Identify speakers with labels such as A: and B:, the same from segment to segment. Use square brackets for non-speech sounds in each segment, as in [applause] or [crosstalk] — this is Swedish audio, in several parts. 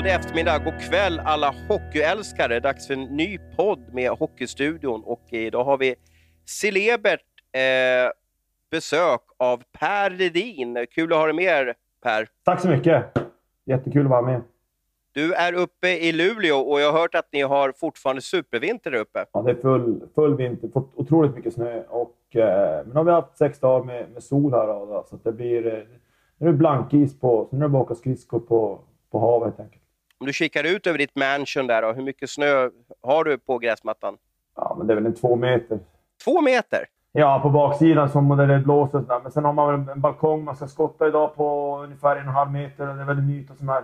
A: god eftermiddag, god kväll alla hockeyälskare. Dags för en ny podd med Hockeystudion och idag har vi celebert eh, besök av Per Ledin. Kul att ha dig med er, Per.
B: Tack så mycket. Jättekul att vara med.
A: Du är uppe i Luleå och jag har hört att ni har fortfarande supervinter där uppe.
B: Ja, det är full, full vinter. Fått otroligt mycket snö. Och, eh, men har vi haft sex dagar med, med sol här. Då, så det blir... Eh, nu är det blankis på, så nu är det bara att åka skridskor på, på havet helt enkelt.
A: Om du kikar ut över ditt mansion där, då, hur mycket snö har du på gräsmattan?
B: Ja, men det är väl en två meter.
A: Två meter?
B: Ja, på baksidan som där det blåser och sådär. Men sen har man väl en balkong man ska skotta idag på ungefär en och en halv meter. Det är väl en yta som är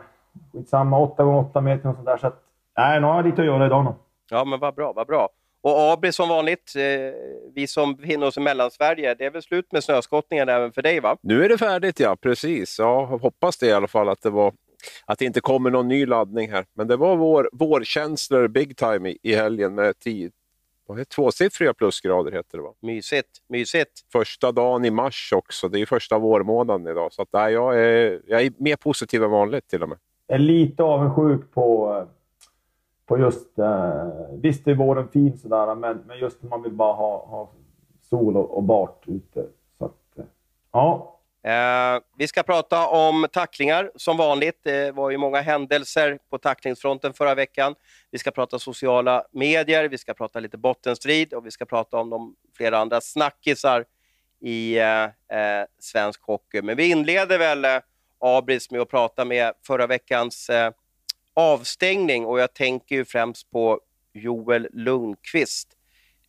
B: skitsamma, 8 gånger 8 meter och sådär. Så att, nej, nu har jag lite att göra idag nog.
A: Ja, men vad bra, vad bra. Och Abri som vanligt, eh, vi som befinner oss i Mellansverige, det är väl slut med snöskottningen även för dig va?
C: Nu är det färdigt ja, precis. Ja, hoppas det i alla fall att det var att det inte kommer någon ny laddning här. Men det var vår, vårkänslor big time i, i helgen med tio, tvåsiffriga plusgrader heter det va?
A: Mysigt, mysigt.
C: Första dagen i mars också. Det är ju första vårmånaden idag. Så att, nej, jag, är, jag är mer positiv än vanligt till och med.
B: Jag är lite avundsjuk på, på just... Eh, visst är våren fin sådär, men, men just när man vill bara ha, ha sol och, och bart ute. Så att, eh, ja,
A: Eh, vi ska prata om tacklingar som vanligt. Det var ju många händelser på tacklingsfronten förra veckan. Vi ska prata sociala medier, vi ska prata lite bottenstrid och vi ska prata om de flera andra snackisar i eh, eh svensk hockey. Men vi inleder väl eh, Abris med att prata med förra veckans eh, avstängning och jag tänker ju främst på Joel Lundqvist.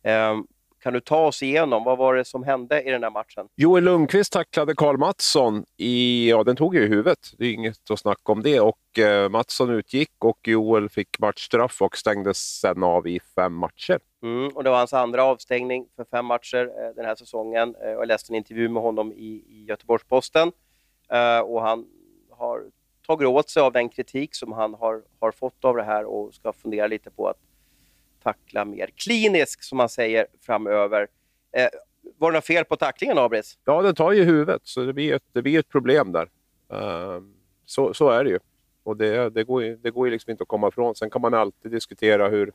A: Ehm, kan du ta oss igenom, vad var det som hände i den där matchen?
C: Joel Lundqvist tacklade Karl Mattsson i, ja den tog ju i huvudet, det är inget att snacka om det. Och eh, Mattsson utgick och Joel fick matchstraff och stängdes sen av i fem matcher.
A: Mm, och det var hans andra avstängning för fem matcher eh, den här säsongen. Eh, jag läste en intervju med honom i, i Göteborgs-Posten eh, och han har tagit åt sig av den kritik som han har, har fått av det här och ska fundera lite på att tackla mer kliniskt, som man säger, framöver. Eh, var det något fel på tacklingen, Abris?
C: Ja, den tar ju huvudet, så det blir ett, det blir ett problem där. Uh, så, så är det ju. Och det, det, går ju, det går ju liksom inte att komma ifrån. Sen kan man alltid diskutera hur...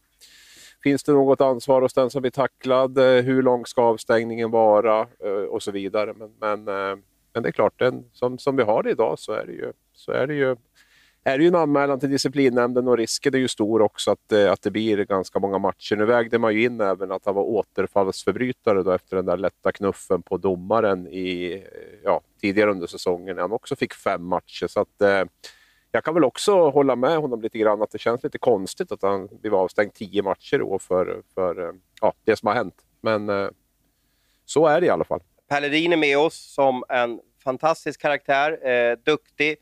C: Finns det något ansvar hos den som blir tacklad? Eh, hur lång ska avstängningen vara? Uh, och så vidare. Men, men, uh, men det är klart, den, som, som vi har det idag så är det ju, så är det ju är det ju en anmälan till disciplinnämnden och risken är ju stor också att, eh, att det blir ganska många matcher. Nu vägde man ju in även att han var återfallsförbrytare då efter den där lätta knuffen på domaren i, eh, ja, tidigare under säsongen när han också fick fem matcher. Så att, eh, jag kan väl också hålla med honom lite grann att det känns lite konstigt att han blev avstängd tio matcher då för, för eh, ja, det som har hänt. Men eh, så är det i alla fall.
A: Pellerin är med oss som en fantastisk karaktär, eh, duktig,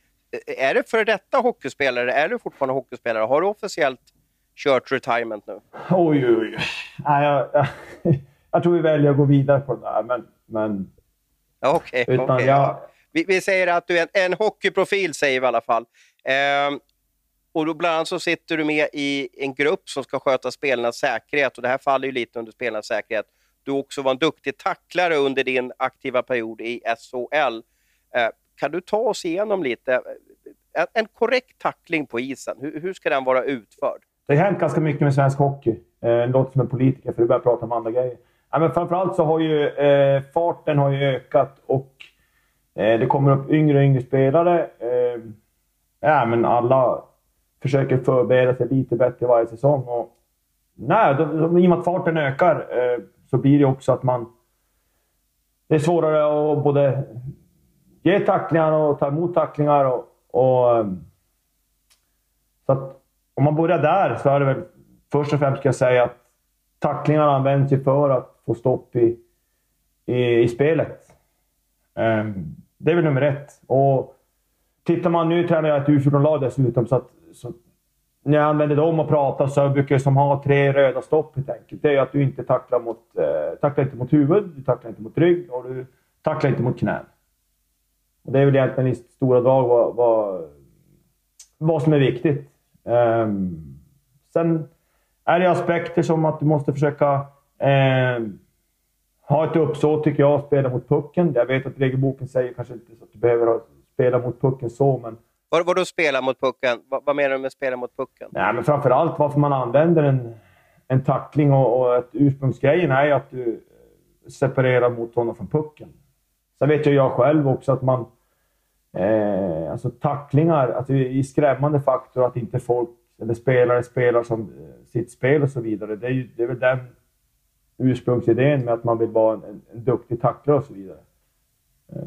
A: är det för detta hockeyspelare? Är du fortfarande hockeyspelare? Har du officiellt kört retirement nu?
B: Oj, oj, oj. Nej, jag, jag, [laughs] jag tror vi väljer att gå vidare på det där, men... men
A: Okej. Okay, okay, ja. vi, vi, säger att du är en, en hockeyprofil, säger vi i alla fall. Ehm, och då bland annat så sitter du med i en grupp som ska sköta spelarnas säkerhet och det här faller ju lite under spelarnas säkerhet. Du också var en duktig tacklare under din aktiva period i SHL. Ehm, kan du ta oss igenom lite, en, en korrekt tackling på isen, hur, hur, ska den vara utförd?
B: Det har hänt ganska mycket med svensk hockey. Eh, låter som en politiker, för du börjar prata om andra grejer. Ja, men framförallt så har ju eh, farten har ju ökat och eh, det kommer upp yngre och yngre spelare. Eh, ja, men alla försöker förbereda sig lite bättre varje säsong. Och, nej, då, då, I och med att farten ökar eh, så blir det också att man... Det är svårare att både ge tacklingar och ta emot tacklingar. Och, och, ehm, så att om man börjar där så är det väl först och främst ska jag säga att tacklingarna används ju för att få stopp i, i, i spelet. Um, det är väl nummer ett. Och tittar man, nu tränar jag ett U14-lag dessutom, så, att, så när jag använder dem och pratar så brukar jag som ha tre röda stopp helt enkelt. Det är att du inte tacklar mot, eh, tacklar inte mot huvud, du tacklar inte mot rygg och du tacklar inte mot knän. Och det är väl egentligen i stora drag vad, vad, vad som är viktigt. Um, sen är det aspekter som att du måste försöka um, ha ett uppsåt, tycker jag, att spela mot pucken. Jag vet att regelboken säger kanske inte så att du behöver spela mot pucken så, men
A: Vad, vad då spela mot pucken? Vad, vad, menar du med spela mot pucken?
B: Nej, men framförallt varför man använder en, en tackling och, och att ursprungsgrejen är att du separerar mot honom från pucken. Sen vet ju jag själv också att man... Eh, alltså tacklingar, att det är skrämmande faktor att inte folk eller spelare spelar som eh, sitt spel och så vidare. Det är, ju, det är väl den ursprungsidén med att man vill vara en, en, en duktig tacklare och så vidare. Eh,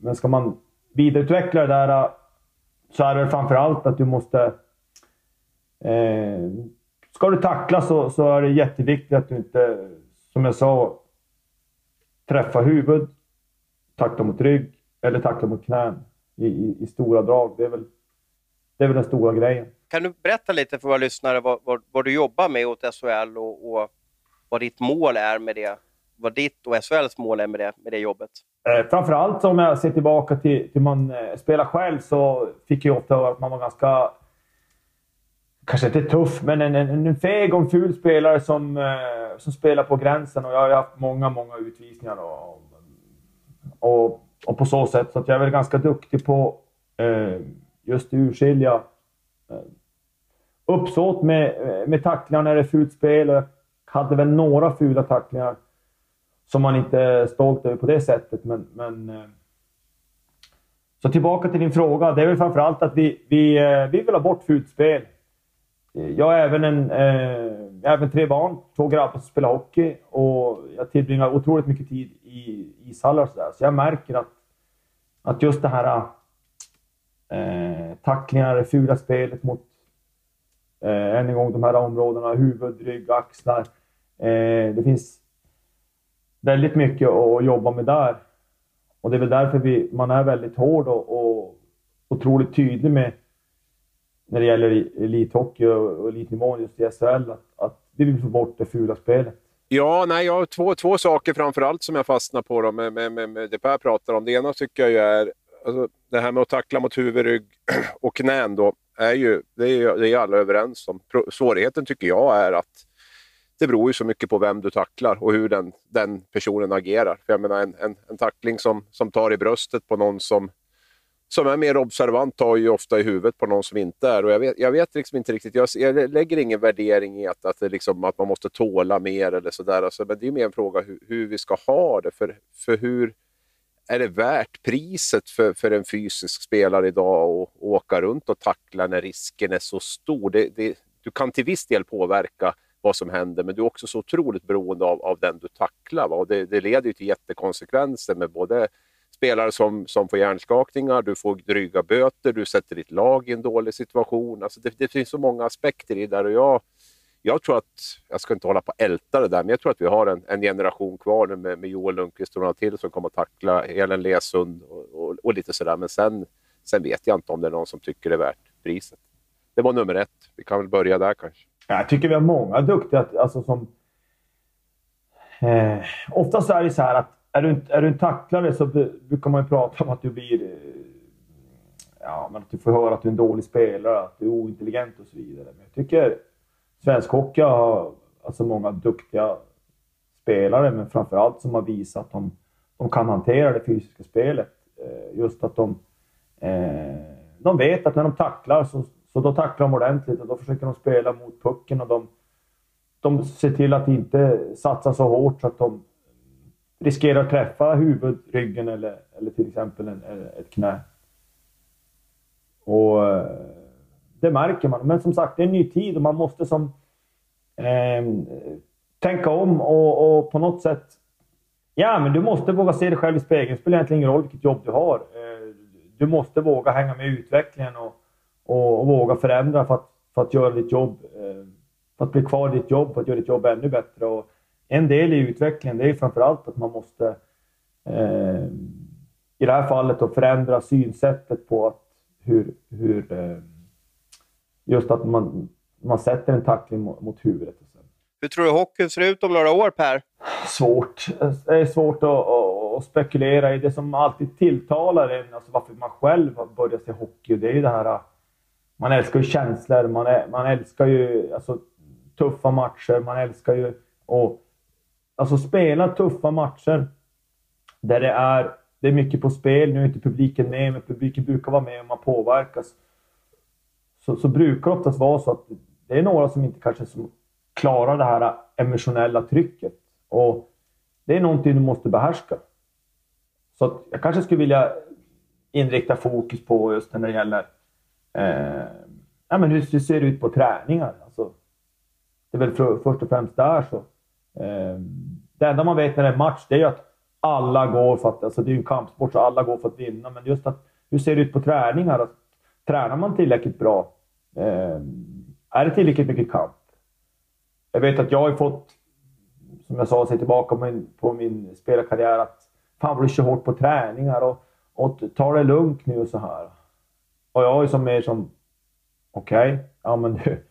B: men ska man vidareutveckla det där eh, så är det framför allt att du måste... Eh, ska du tackla så, så är det jätteviktigt att du inte, som jag sa, träffar huvudet tackla mot rygg eller tackla mot knän i, i, i, stora drag. Det är, väl, det är väl den stora grejen.
A: Kan du berätta lite för våra lyssnare vad, vad, vad du jobbar med åt SHL och, och, vad ditt mål är med det? Vad ditt och SHLs mål är med det, med det jobbet?
B: Eh, framförallt om jag ser tillbaka till hur man eh, spelar själv så fick jag ofta höra att man var ganska... Kanske inte tuff, men en, en, en feg och en ful spelare som, eh, som spelar på gränsen. Och jag har haft många, många utvisningar. Och, och, och på så sätt. Så att jag är väl ganska duktig på eh, just urskilja eh, uppsåt med, med tacklingar när det är fult spel. Och jag hade väl några fula tacklingar som man inte är stolt över på det sättet. Men, men, eh, så tillbaka till din fråga. Det är väl framförallt att vi, vi, eh, vi vill ha bort fult spel. Jag är även, en, eh, även tre barn, två grabbar som spelar hockey och jag tillbringar otroligt mycket tid i ishallar och sådär. Så jag märker att, att just det här eh, tacklingar, det fula spelet mot, eh, än en gång, de här områdena, huvud, rygg, axlar. Eh, det finns väldigt mycket att jobba med där. Och det är väl därför vi, man är väldigt hård och, och otroligt tydlig med när det gäller elithockey och elitnivån just i SHL, att, att vi vill få bort det fula spelet.
C: Ja, nej, jag har två, två saker framför allt som jag fastnar på då, med, med, med, med det Per pratar om. Det ena tycker jag ju är alltså, det här med att tackla mot huvud, rygg [clears throat] och knän. Då, är ju, det, är, det är alla överens om. Svårigheten tycker jag är att det beror ju så mycket på vem du tacklar och hur den, den personen agerar. För jag menar, en, en, en tackling som, som tar i bröstet på någon som, som är mer observant tar ju ofta i huvudet på någon som inte är. Och jag vet, jag vet liksom inte riktigt, jag, jag lägger ingen värdering i att, att, det liksom, att man måste tåla mer eller sådär. Alltså, men det är mer en fråga hur, hur vi ska ha det. För, för hur är det värt priset för, för en fysisk spelare idag att åka runt och tackla när risken är så stor? Det, det, du kan till viss del påverka vad som händer. Men du är också så otroligt beroende av, av den du tacklar. Va? Och det, det leder ju till jättekonsekvenser med både spelare som, som får hjärnskakningar, du får dryga böter, du sätter ditt lag i en dålig situation. Alltså det, det finns så många aspekter i det där och jag, jag tror att, jag ska inte hålla på och älta det där, men jag tror att vi har en, en generation kvar nu med, med Joel Lundqvist och några till som kommer att tackla Helen Lesund och, och, och, lite sådär. Men sen, sen vet jag inte om det är någon som tycker det är värt priset. Det var nummer ett. Vi kan väl börja där kanske.
B: Jag tycker vi har många duktiga alltså som... Eh, oftast är det så här att är du, är du en tacklare så brukar man ju prata om att du blir... Eh, ja, men att du får höra att du är en dålig spelare, att du är ointelligent och så vidare. Men jag tycker svensk hockey har alltså många duktiga spelare, men framförallt som har visat att de, de kan hantera det fysiska spelet. Eh, just att de, eh, de vet att när de tacklar så, så då tacklar de ordentligt och då försöker de spela mot pucken och de, de ser till att inte satsa så hårt så att de riskerar att träffa huvud, ryggen eller, eller till exempel en, ett knä. Och eh, det märker man. Men som sagt, det är en ny tid och man måste som eh, tänka om och, och, på något sätt... Ja, men du måste våga se dig själv i spegeln. Det spelar egentligen ingen roll vilket jobb du har. Eh, du måste våga hänga med i utvecklingen och, och, och, våga förändra för att, för att göra ditt jobb. Eh, för att bli kvar i ditt jobb, för att göra ditt jobb ännu bättre. Och en del i utvecklingen det är framförallt att man måste eh, i det här fallet då, förändra synsättet på att hur, hur eh, just att man, man sätter en tackling mot, mot huvudet.
A: Hur tror du hockeyn ser ut om några år, Per?
B: Svårt. Det är svårt att, att, att spekulera i. Det som alltid tilltalar en, alltså varför man själv börjat se hockey, det är ju det här man älskar ju känslor, man, är, man älskar ju alltså, tuffa matcher, man älskar ju att alltså, spela tuffa matcher där det är det är mycket på spel. Nu är inte publiken med, men publiken brukar vara med och man påverkas. Så, så brukar det oftast vara så att det är några som inte kanske som klarar det här emotionella trycket. Och det är någonting du måste behärska. Så jag kanske skulle vilja inrikta fokus på just när det gäller eh, ja, men hur, hur ser det ut på träningar. Alltså, det är väl för, först och främst där så. Ehm, det enda man vet när det är match det är ju att alla går för att, alltså det är ju en kampsport så alla går för att vinna. Men just att, hur ser det ut på träningar? Att, tränar man tillräckligt bra? Eh, är det tillräckligt mycket kamp? Jag vet att jag har fått, som jag sa, se tillbaka på min, på min spelarkarriär att fan vad du kör hårt på träningar och, och ta det lugnt nu och så här. Och jag är som mer som, okej, okay, ja men du,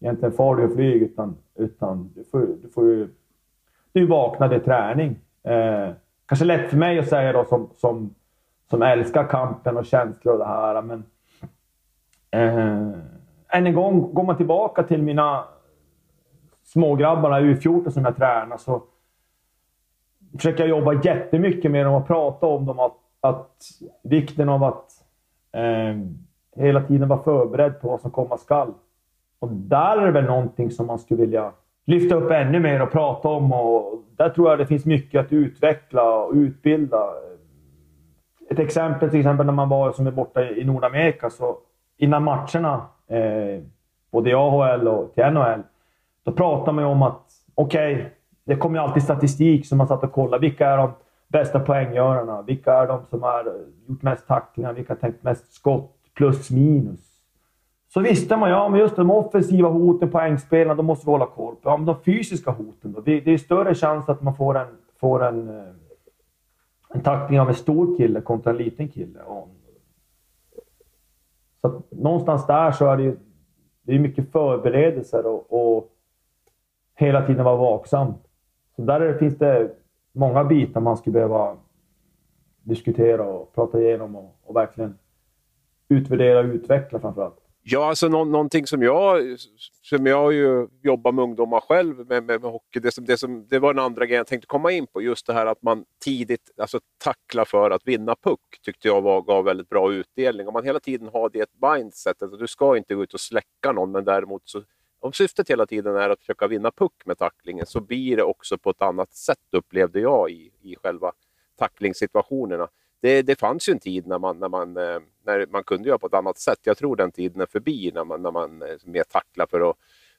B: egentligen far du och flyg utan, utan du får, du får ju, du vaknade träning. Eh, kanske lätt för mig att säga då som, som, som älskar kampen och känslor och det här, men eh, än en gång, går man tillbaka till mina smågrabbarna U14 som jag tränar så försöker jag jobba jättemycket med dem och prata om dem. Att, att vikten av att eh, hela tiden vara förberedd på vad som komma skall. Och där är det väl någonting som man skulle vilja lyfta upp ännu mer och prata om. Och där tror jag det finns mycket att utveckla och utbilda. Ett exempel till exempel när man var som är borta i Nordamerika. Så innan matcherna, eh, både i AHL och till NHL, då pratar man ju om att okej, okay, det kommer ju alltid statistik som man satt och kollade. Vilka är de bästa poänggörarna? Vilka är de som har gjort mest tacklingar? Vilka har tänkt mest skott? Plus minus. Så visste man, ja men just de offensiva hoten, poängspelarna, de måste vi hålla koll på. Ja, men de fysiska hoten då? Det, det är större chans att man får en, får en, eh, en tackling av en stor kille kontra en liten kille. Så någonstans där så är det ju det är mycket förberedelser och, och hela tiden vara vaksam. Så där finns det många bitar man skulle behöva diskutera och prata igenom och, och verkligen utvärdera och utveckla framförallt.
C: Ja, alltså nå någonting som jag, som jag ju jobbar med ungdomar själv med, med, med hockey, det, som, det, som, det var en andra grej jag tänkte komma in på. Just det här att man tidigt alltså, tacklar för att vinna puck tyckte jag var, gav väldigt bra utdelning. Om man hela tiden har det mindsetet, alltså, du ska inte gå ut och släcka någon, men däremot så om syftet hela tiden är att försöka vinna puck med tacklingen så blir det också på ett annat sätt upplevde jag i, i själva tacklingssituationerna. Det, det fanns ju en tid när man, när, man, eh, när man kunde göra på ett annat sätt. Jag tror den tiden är förbi när man, när man eh, mer tacklar för att,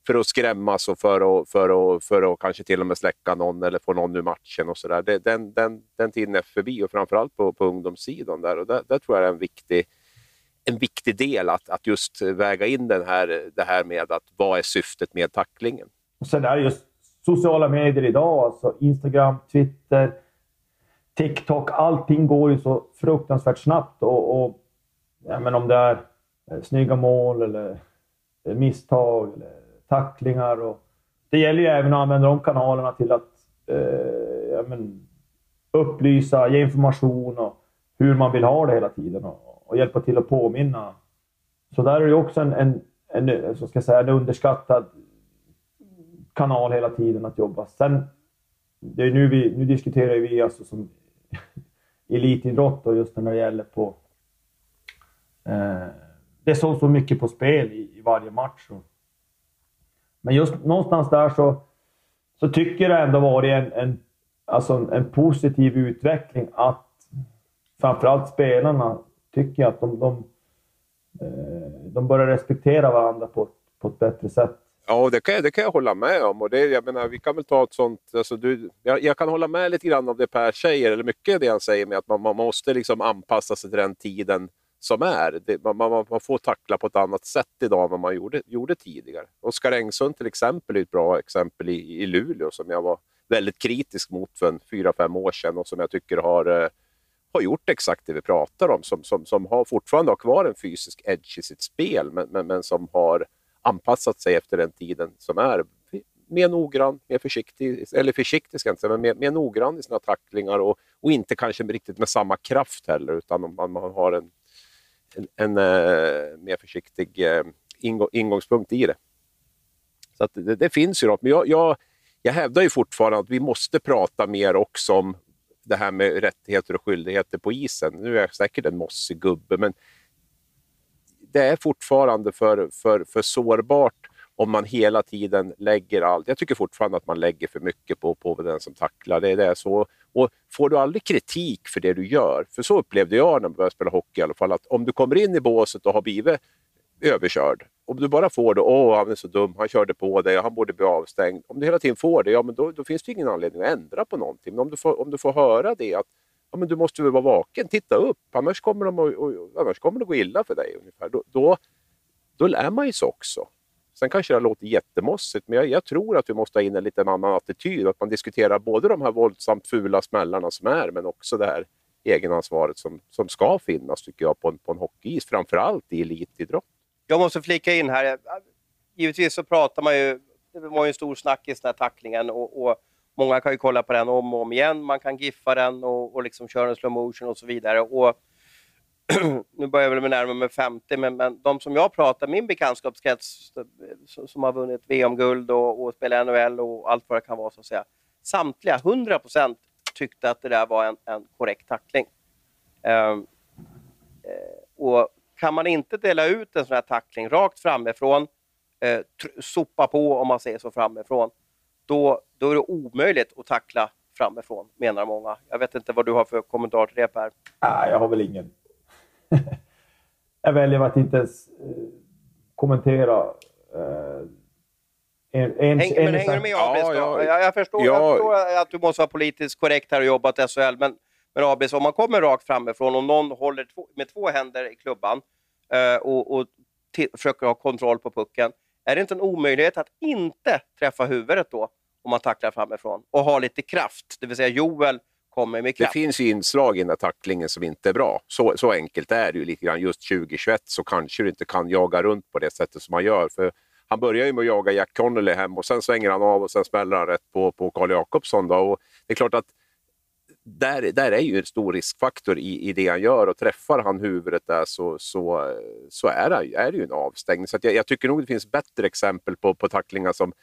C: för att skrämmas och för att, för, att, för att kanske till och med släcka någon eller få någon ur matchen. och sådär. Den, den, den tiden är förbi och framförallt på, på ungdomssidan. Där, och där, där tror jag är en viktig en viktig del att, att just väga in den här, det här med att vad är syftet med tacklingen.
B: Och sen är det just sociala medier idag, alltså Instagram, Twitter, TikTok. Allting går ju så fruktansvärt snabbt. Och, och ja, men om det är eh, snygga mål eller eh, misstag eller tacklingar. Och, det gäller ju även att använda de kanalerna till att eh, ja, men, upplysa, ge information och hur man vill ha det hela tiden. Och, och hjälpa till att påminna. Så där är det också en, en, en, så ska jag säga, en underskattad kanal hela tiden att jobba. Sen, det är nu, vi, nu diskuterar vi alltså som [laughs] elitidrott och just när det gäller på... Eh, det såg så, mycket på spel i, i varje match. Och, men just någonstans där så, så tycker jag det ändå varit en, en, alltså en positiv utveckling att framförallt spelarna tycker jag att de, de, eh, de börjar respektera varandra på, på ett bättre sätt.
C: Ja, det kan, jag, det kan jag hålla med om. Och det, jag menar, vi kan väl ta ett sånt... Alltså du, jag, jag, kan hålla med lite grann om det Per säger, eller mycket av det han säger med att man, man måste liksom anpassa sig till den tiden som är. Det, man, man, man, får tackla på ett annat sätt idag än vad man gjorde, gjorde tidigare. Oskar Engsund till exempel är ett bra exempel i, i Luleå som jag var väldigt kritisk mot för en fyra, fem år sedan och som jag tycker har eh, har gjort exakt det vi pratar om, som, som, som har fortfarande har kvar en fysisk edge i sitt spel, men, men, men som har anpassat sig efter den tiden som är. Mer noggrann, mer försiktig, eller försiktig ska jag inte säga, men mer, mer noggrann i sina tacklingar och, och inte kanske riktigt med samma kraft heller, utan man, man har en, en, en uh, mer försiktig eh, uh, ingång, ingångspunkt i det. Så det, det, finns ju något, men jag, jag, jag hävdar ju fortfarande att vi måste prata mer också om det här med rättigheter och skyldigheter på isen. Nu är jag säkert en mossig gubbe, men det är fortfarande för, för, för sårbart om man hela tiden lägger allt. Jag tycker fortfarande att man lägger för mycket på, på den som tacklar. Det, det är så. Och får du aldrig kritik för det du gör, för så upplevde jag när jag började spela hockey i alla fall, att om du kommer in i båset och har blivit överkörd, om du bara får det, åh han är så dum, han körde på dig, han borde bli avstängd. Om du hela tiden får det, ja men då, då finns det ingen anledning att ändra på någonting. Men om du får, om du får höra det, att ja, men du måste väl vara vaken, titta upp, annars kommer, de och, och, annars kommer det gå illa för dig. ungefär. Då, då, då lär man ju sig också. Sen kanske det låter jättemossigt, men jag, jag, tror att vi måste ha in en lite annan attityd. Att man diskuterar både de här våldsamt fula smällarna som är, men också det här egenansvaret som, som ska finnas tycker jag på en, på en hockeyis, framförallt i elitidrott.
A: Jag måste flika in här. Givetvis så pratar man ju, det var ju en stor snackis den här tacklingen och, och, många kan ju kolla på den om och om igen. Man kan giffa den och, och liksom köra en slow motion och så vidare. Och [clears throat] nu börjar jag väl närma mig 50, men, men de som jag pratar, min bekantskapskrets som har vunnit VM-guld och, och spelar NHL och allt vad det kan vara, så att säga. Samtliga, 100 procent, tyckte att det där var en, en korrekt tackling. Um, och kan man inte dela ut en sån här tackling rakt framifrån, eh, sopa på om man säger så framifrån, då, då är det omöjligt att tackla framifrån, menar många. Jag vet inte vad du har för kommentar till det Per?
B: Nej, jag har väl ingen. [laughs] jag väljer att inte ens eh, kommentera eh,
A: en, en, Häng, en, men hänger du med Abis? Ja, ja, jag, jag, förstår, ja, jag förstår att du måste vara politiskt korrekt här och jobbat i SHL, men, men Abis, om man kommer rakt framifrån och någon håller två, med två händer i klubban eh, och, och försöker ha kontroll på pucken, är det inte en omöjlighet att inte träffa huvudet då, om man tacklar framifrån, och ha lite kraft? Det vill säga Joel kommer med kraft.
C: Det finns ju inslag i den här tacklingen som inte är bra. Så, så enkelt är det ju lite grann. Just 2021 så kanske du inte kan jaga runt på det sättet som man gör. För han börjar ju med att jaga Jack Connolly hem och sen svänger han av och sen smäller han rätt på, på Carl Jakobsson. Då. Och det är klart att där, där är ju en stor riskfaktor i, i det han gör och träffar han huvudet där så, så, så är, det, är det ju en avstängning. Så jag, jag, tycker nog det finns bättre exempel på, på tacklingar som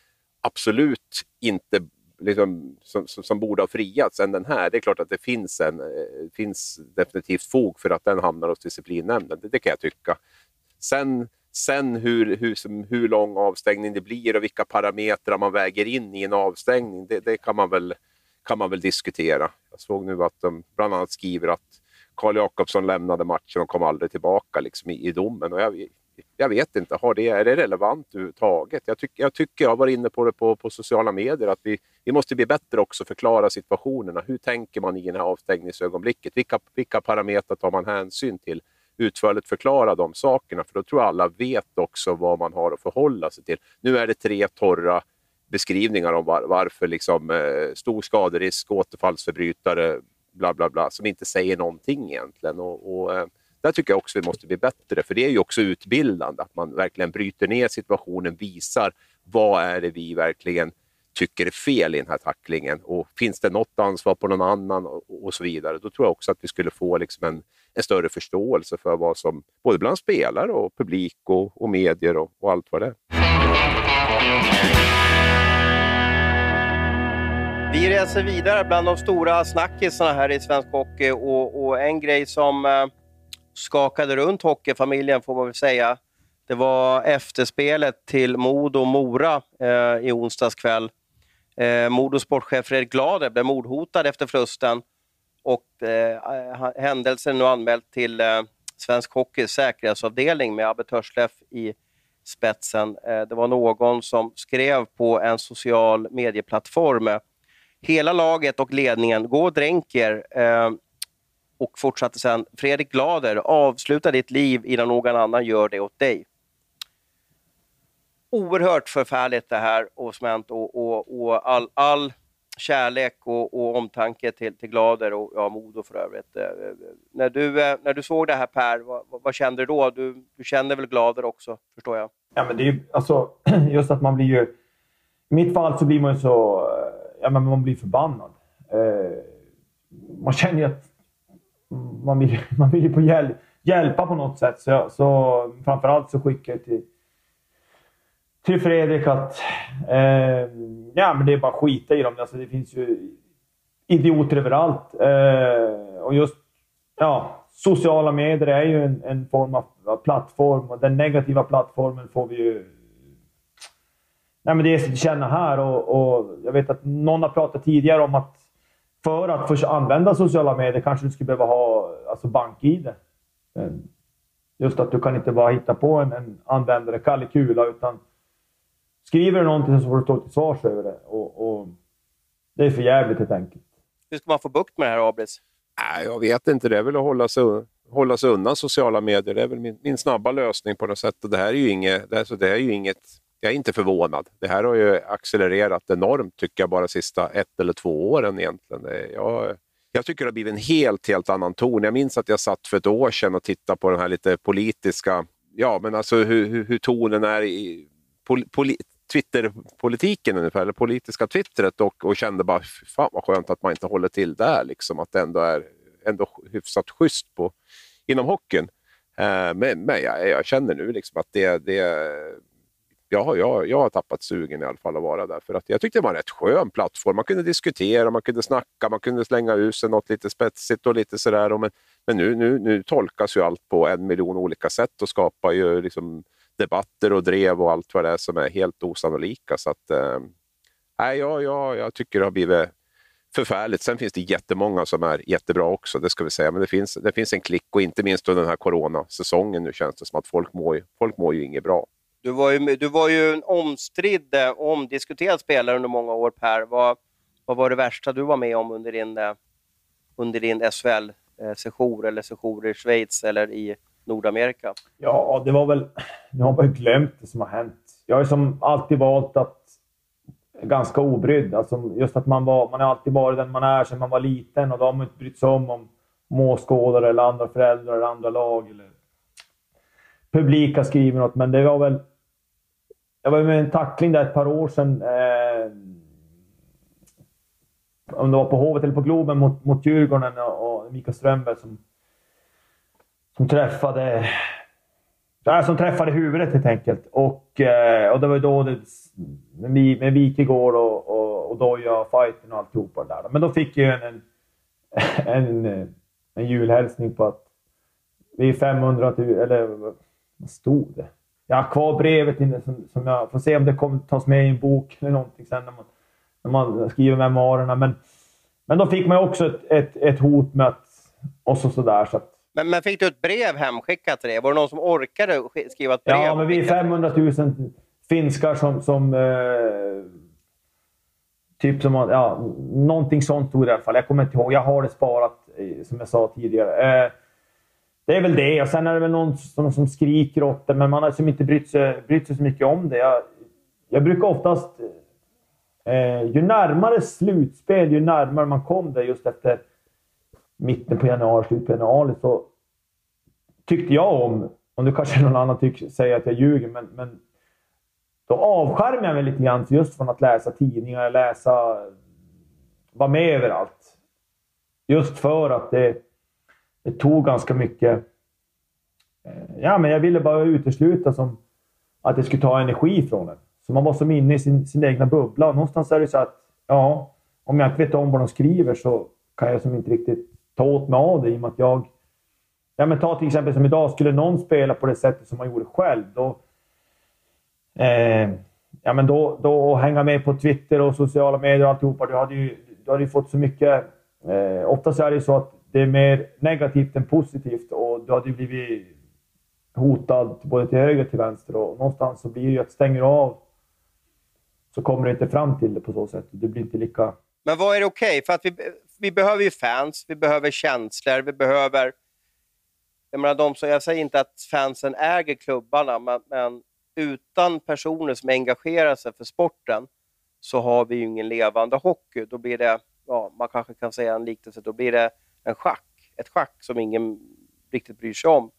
C: absolut inte liksom, som, som, som, borde ha friats än den här. Det är klart att det finns, en, eh, finns definitivt fog för att den hamnar hos disciplinnämnden. Det, det kan jag tycka. Sen, sen hur, hur, hur lång avstängning det blir och vilka parametrar man väger in i en avstängning, det, det kan, man väl, kan man väl diskutera. Jag såg nu att de bland annat skriver att Karl Jakobsson lämnade matchen och kom aldrig tillbaka liksom, i, i domen. Och jag, jag vet inte, har det, är det relevant överhuvudtaget? Jag, tyck, jag tycker, jag har varit inne på det på, på sociala medier, att vi, vi måste bli bättre också förklara situationerna. Hur tänker man i det här avstängningsögonblicket? Vilka, vilka parametrar tar man hänsyn till? Utförligt förklara de sakerna, för då tror jag alla vet också vad man har att förhålla sig till. Nu är det tre torra beskrivningar om var, varför liksom, eh, stor skaderisk, återfallsförbrytare, bla bla bla, som inte säger någonting egentligen. Och, och eh, där tycker jag också vi måste bli bättre, för det är ju också utbildande, att man verkligen bryter ner situationen, visar vad är det vi verkligen tycker är fel i den här tacklingen och finns det något ansvar på någon annan och, och så vidare. Då tror jag också att vi skulle få liksom en, en, större förståelse för vad som, både bland spelare och publik och, och medier och, och allt vad det är.
A: Vi reser vidare bland de stora snackisarna här i svensk hockey och, och en grej som eh, skakade runt hockeyfamiljen får man väl säga. Det var efterspelet till Modo-Mora eh, i onsdags kväll. Eh, Modos sportchef Fredrik Glader blev mordhotad efter förlusten och eh, händelsen är nu anmäld till eh, Svensk Hockeys säkerhetsavdelning med Abbe Törsleff i spetsen. Eh, det var någon som skrev på en social medieplattform eh, Hela laget och ledningen, gå och dränk er. Eh, och fortsatte sen, Fredrik Glader, avsluta ditt liv innan någon annan gör det åt dig. Oerhört förfärligt det här och smänt och, och, och all, all kärlek och, och, omtanke till, till Glader och ja, Modo för övrigt. Eh, eh när, du, eh, när du såg det här Per, vad, vad kände du då? Du, du kände väl Glader också, förstår jag?
B: Ja, men det är ju alltså, [clears throat] just att man blir ju... I mitt fall så blir man ju så... Eh, Ja, men man blir förbannad. Eh, man känner ju att man vill, [laughs] man vill ju på hjäl hjälpa på något sätt. Så, så framförallt så skickar jag till, till Fredrik att eh, ja, men det är bara att skita i dem. Alltså, det finns ju idioter överallt. Eh, och just ja, sociala medier är ju en, en form av plattform och den negativa plattformen får vi ju Nej, men det är till känna här och, och, jag vet att någon har pratat tidigare om att för att få använda sociala medier kanske du skulle behöva ha alltså bank-id. Just att du kan inte bara hitta på en, en användare, Kalle Kula, utan skriver du någonting så får du stå till svars över det. Och, och det är för jävligt helt enkelt.
A: Hur ska man få bukt med det här, Abris?
C: Nej, jag vet inte. Det är väl att hålla sig, hålla sig undan sociala medier. Det är väl min, min snabba lösning på något sätt. Och det här är ju inget, det här, det är ju inget jag är inte förvånad. Det här har ju accelererat enormt, tycker jag, bara sista ett eller två åren egentligen. Jag, jag tycker det har blivit en helt, helt annan ton. Jag minns att jag satt för ett år sedan och tittade på den här lite politiska, ja men alltså hur, hur, hur tonen är i pol, poli, Twitterpolitiken ungefär, eller politiska twittret och, och kände bara, fan vad skönt att man inte håller till där, liksom, att det ändå är ändå hyfsat schysst på, inom hockeyn. Eh, men, men jag, jag, känner nu liksom att det, det jag, har, jag, jag har tappat sugen i alla fall att vara där. För att jag tyckte det var en rätt skön plattform. Man kunde diskutera, man kunde snacka, man kunde slänga ut sig något lite spetsigt och lite sådär. Men, men nu, nu, nu tolkas ju allt på en miljon olika sätt och skapar ju liksom debatter och drev och allt vad det är som är helt osannolika. Så att, eh, ja, ja, jag tycker det har blivit förfärligt. Sen finns det jättemånga som är jättebra också, det ska vi säga. Men det finns, det finns en klick och inte minst under den här coronasäsongen nu känns det som att folk mår, folk mår ju inget bra.
A: Du var ju, du var ju en omstridd och omdiskuterad spelare under många år Per. Vad, vad var det värsta du var med om under din, eh, under din SHL-session eh, eller sessioner i Schweiz eller i Nordamerika?
B: Ja, det var väl... Nu har man ju glömt det som har hänt. Jag har som alltid valt att ganska obrydd. Alltså just att man, var, man har alltid varit den man är sedan man var liten och då har man inte brytt sig om om måskådare eller andra föräldrar eller andra lag eller publika skriver något. Men det var väl jag var med i en tackling där ett par år sedan. Eh, om det var på Hovet eller på Globen mot, mot Djurgården och, och Mikael Strömberg som, som träffade som träffade huvudet helt enkelt. Och, eh, och det var ju då det, med, med Wikegård och, och, och Doja, fighten och alltihopa där. Men då fick jag en, en, [laughs] en, en julhälsning på att vi är 500 000, eller vad stod det? Jag har kvar brevet som, som jag får se om det kommer tas med i en bok eller någonting sen när man, när man skriver memoarerna. Men, men då fick man också ett, ett, ett hot med att... Och så sådär. Så att,
A: men, men fick du ett brev hemskickat till dig? Var det någon som orkade skriva ett brev?
B: Ja, men vi är 500 000 finskar som... som eh, typ som... Ja, någonting sånt stod det i alla fall. Jag kommer inte ihåg. Jag har det sparat, som jag sa tidigare. Eh, det är väl det. Och sen är det väl någon som, som skriker åt det, men man har liksom inte brytt sig, brytt sig så mycket om det. Jag, jag brukar oftast... Eh, ju närmare slutspel, ju närmare man kom det just efter mitten på januari, slutet på januari, så tyckte jag om, och nu kanske någon annan tycker, säger att jag ljuger, men, men då avskärmade jag mig lite grann just från att läsa tidningar, läsa, vara med överallt. Just för att det det tog ganska mycket... Eh, ja, men jag ville bara utesluta som att det skulle ta energi från en. Så man var som inne i sin, sin egna bubbla. Och någonstans är det så att, ja, om jag inte vet om vad de skriver så kan jag som inte riktigt ta åt mig av det i och med att jag... Ja, men ta till exempel som idag, skulle någon spela på det sättet som man gjorde själv, då... Eh, ja, men då, då hänga med på Twitter och sociala medier och alltihopa. Du hade ju, du hade ju fått så mycket... Eh, oftast är det ju så att det är mer negativt än positivt och du hade blivit hotad både till höger och till vänster och någonstans så blir det ju att stänger du av så kommer du inte fram till det på så sätt. Du blir inte lika...
A: Men vad är det okej? Okay? För att vi, vi behöver ju fans, vi behöver känslor, vi behöver... Jag menar, de som, jag säger inte att fansen äger klubbarna, men, men utan personer som engagerar sig för sporten så har vi ju ingen levande hockey. Då blir det, ja, man kanske kan säga en liknelse, då blir det en schack. Ett schack som ingen riktigt bryr sig om.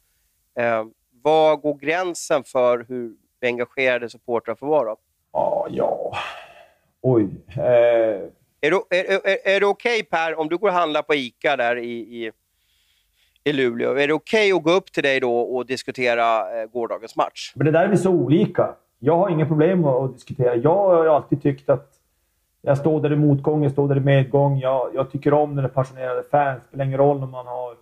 A: Eh, var går gränsen för hur engagerade supportrar får vara?
B: Ah, ja, oj. Eh...
A: Är, det, är, är, är det okej okay, Per, om du går och handlar på ICA där i, i, i Luleå, är det okej okay att gå upp till dig då och diskutera eh, gårdagens match?
B: Men det där är så olika. Jag har inga problem med att diskutera. Jag har alltid tyckt att jag står där i motgång, jag står där i medgång. Jag, jag tycker om när det är passionerade fans. Det spelar ingen roll om man har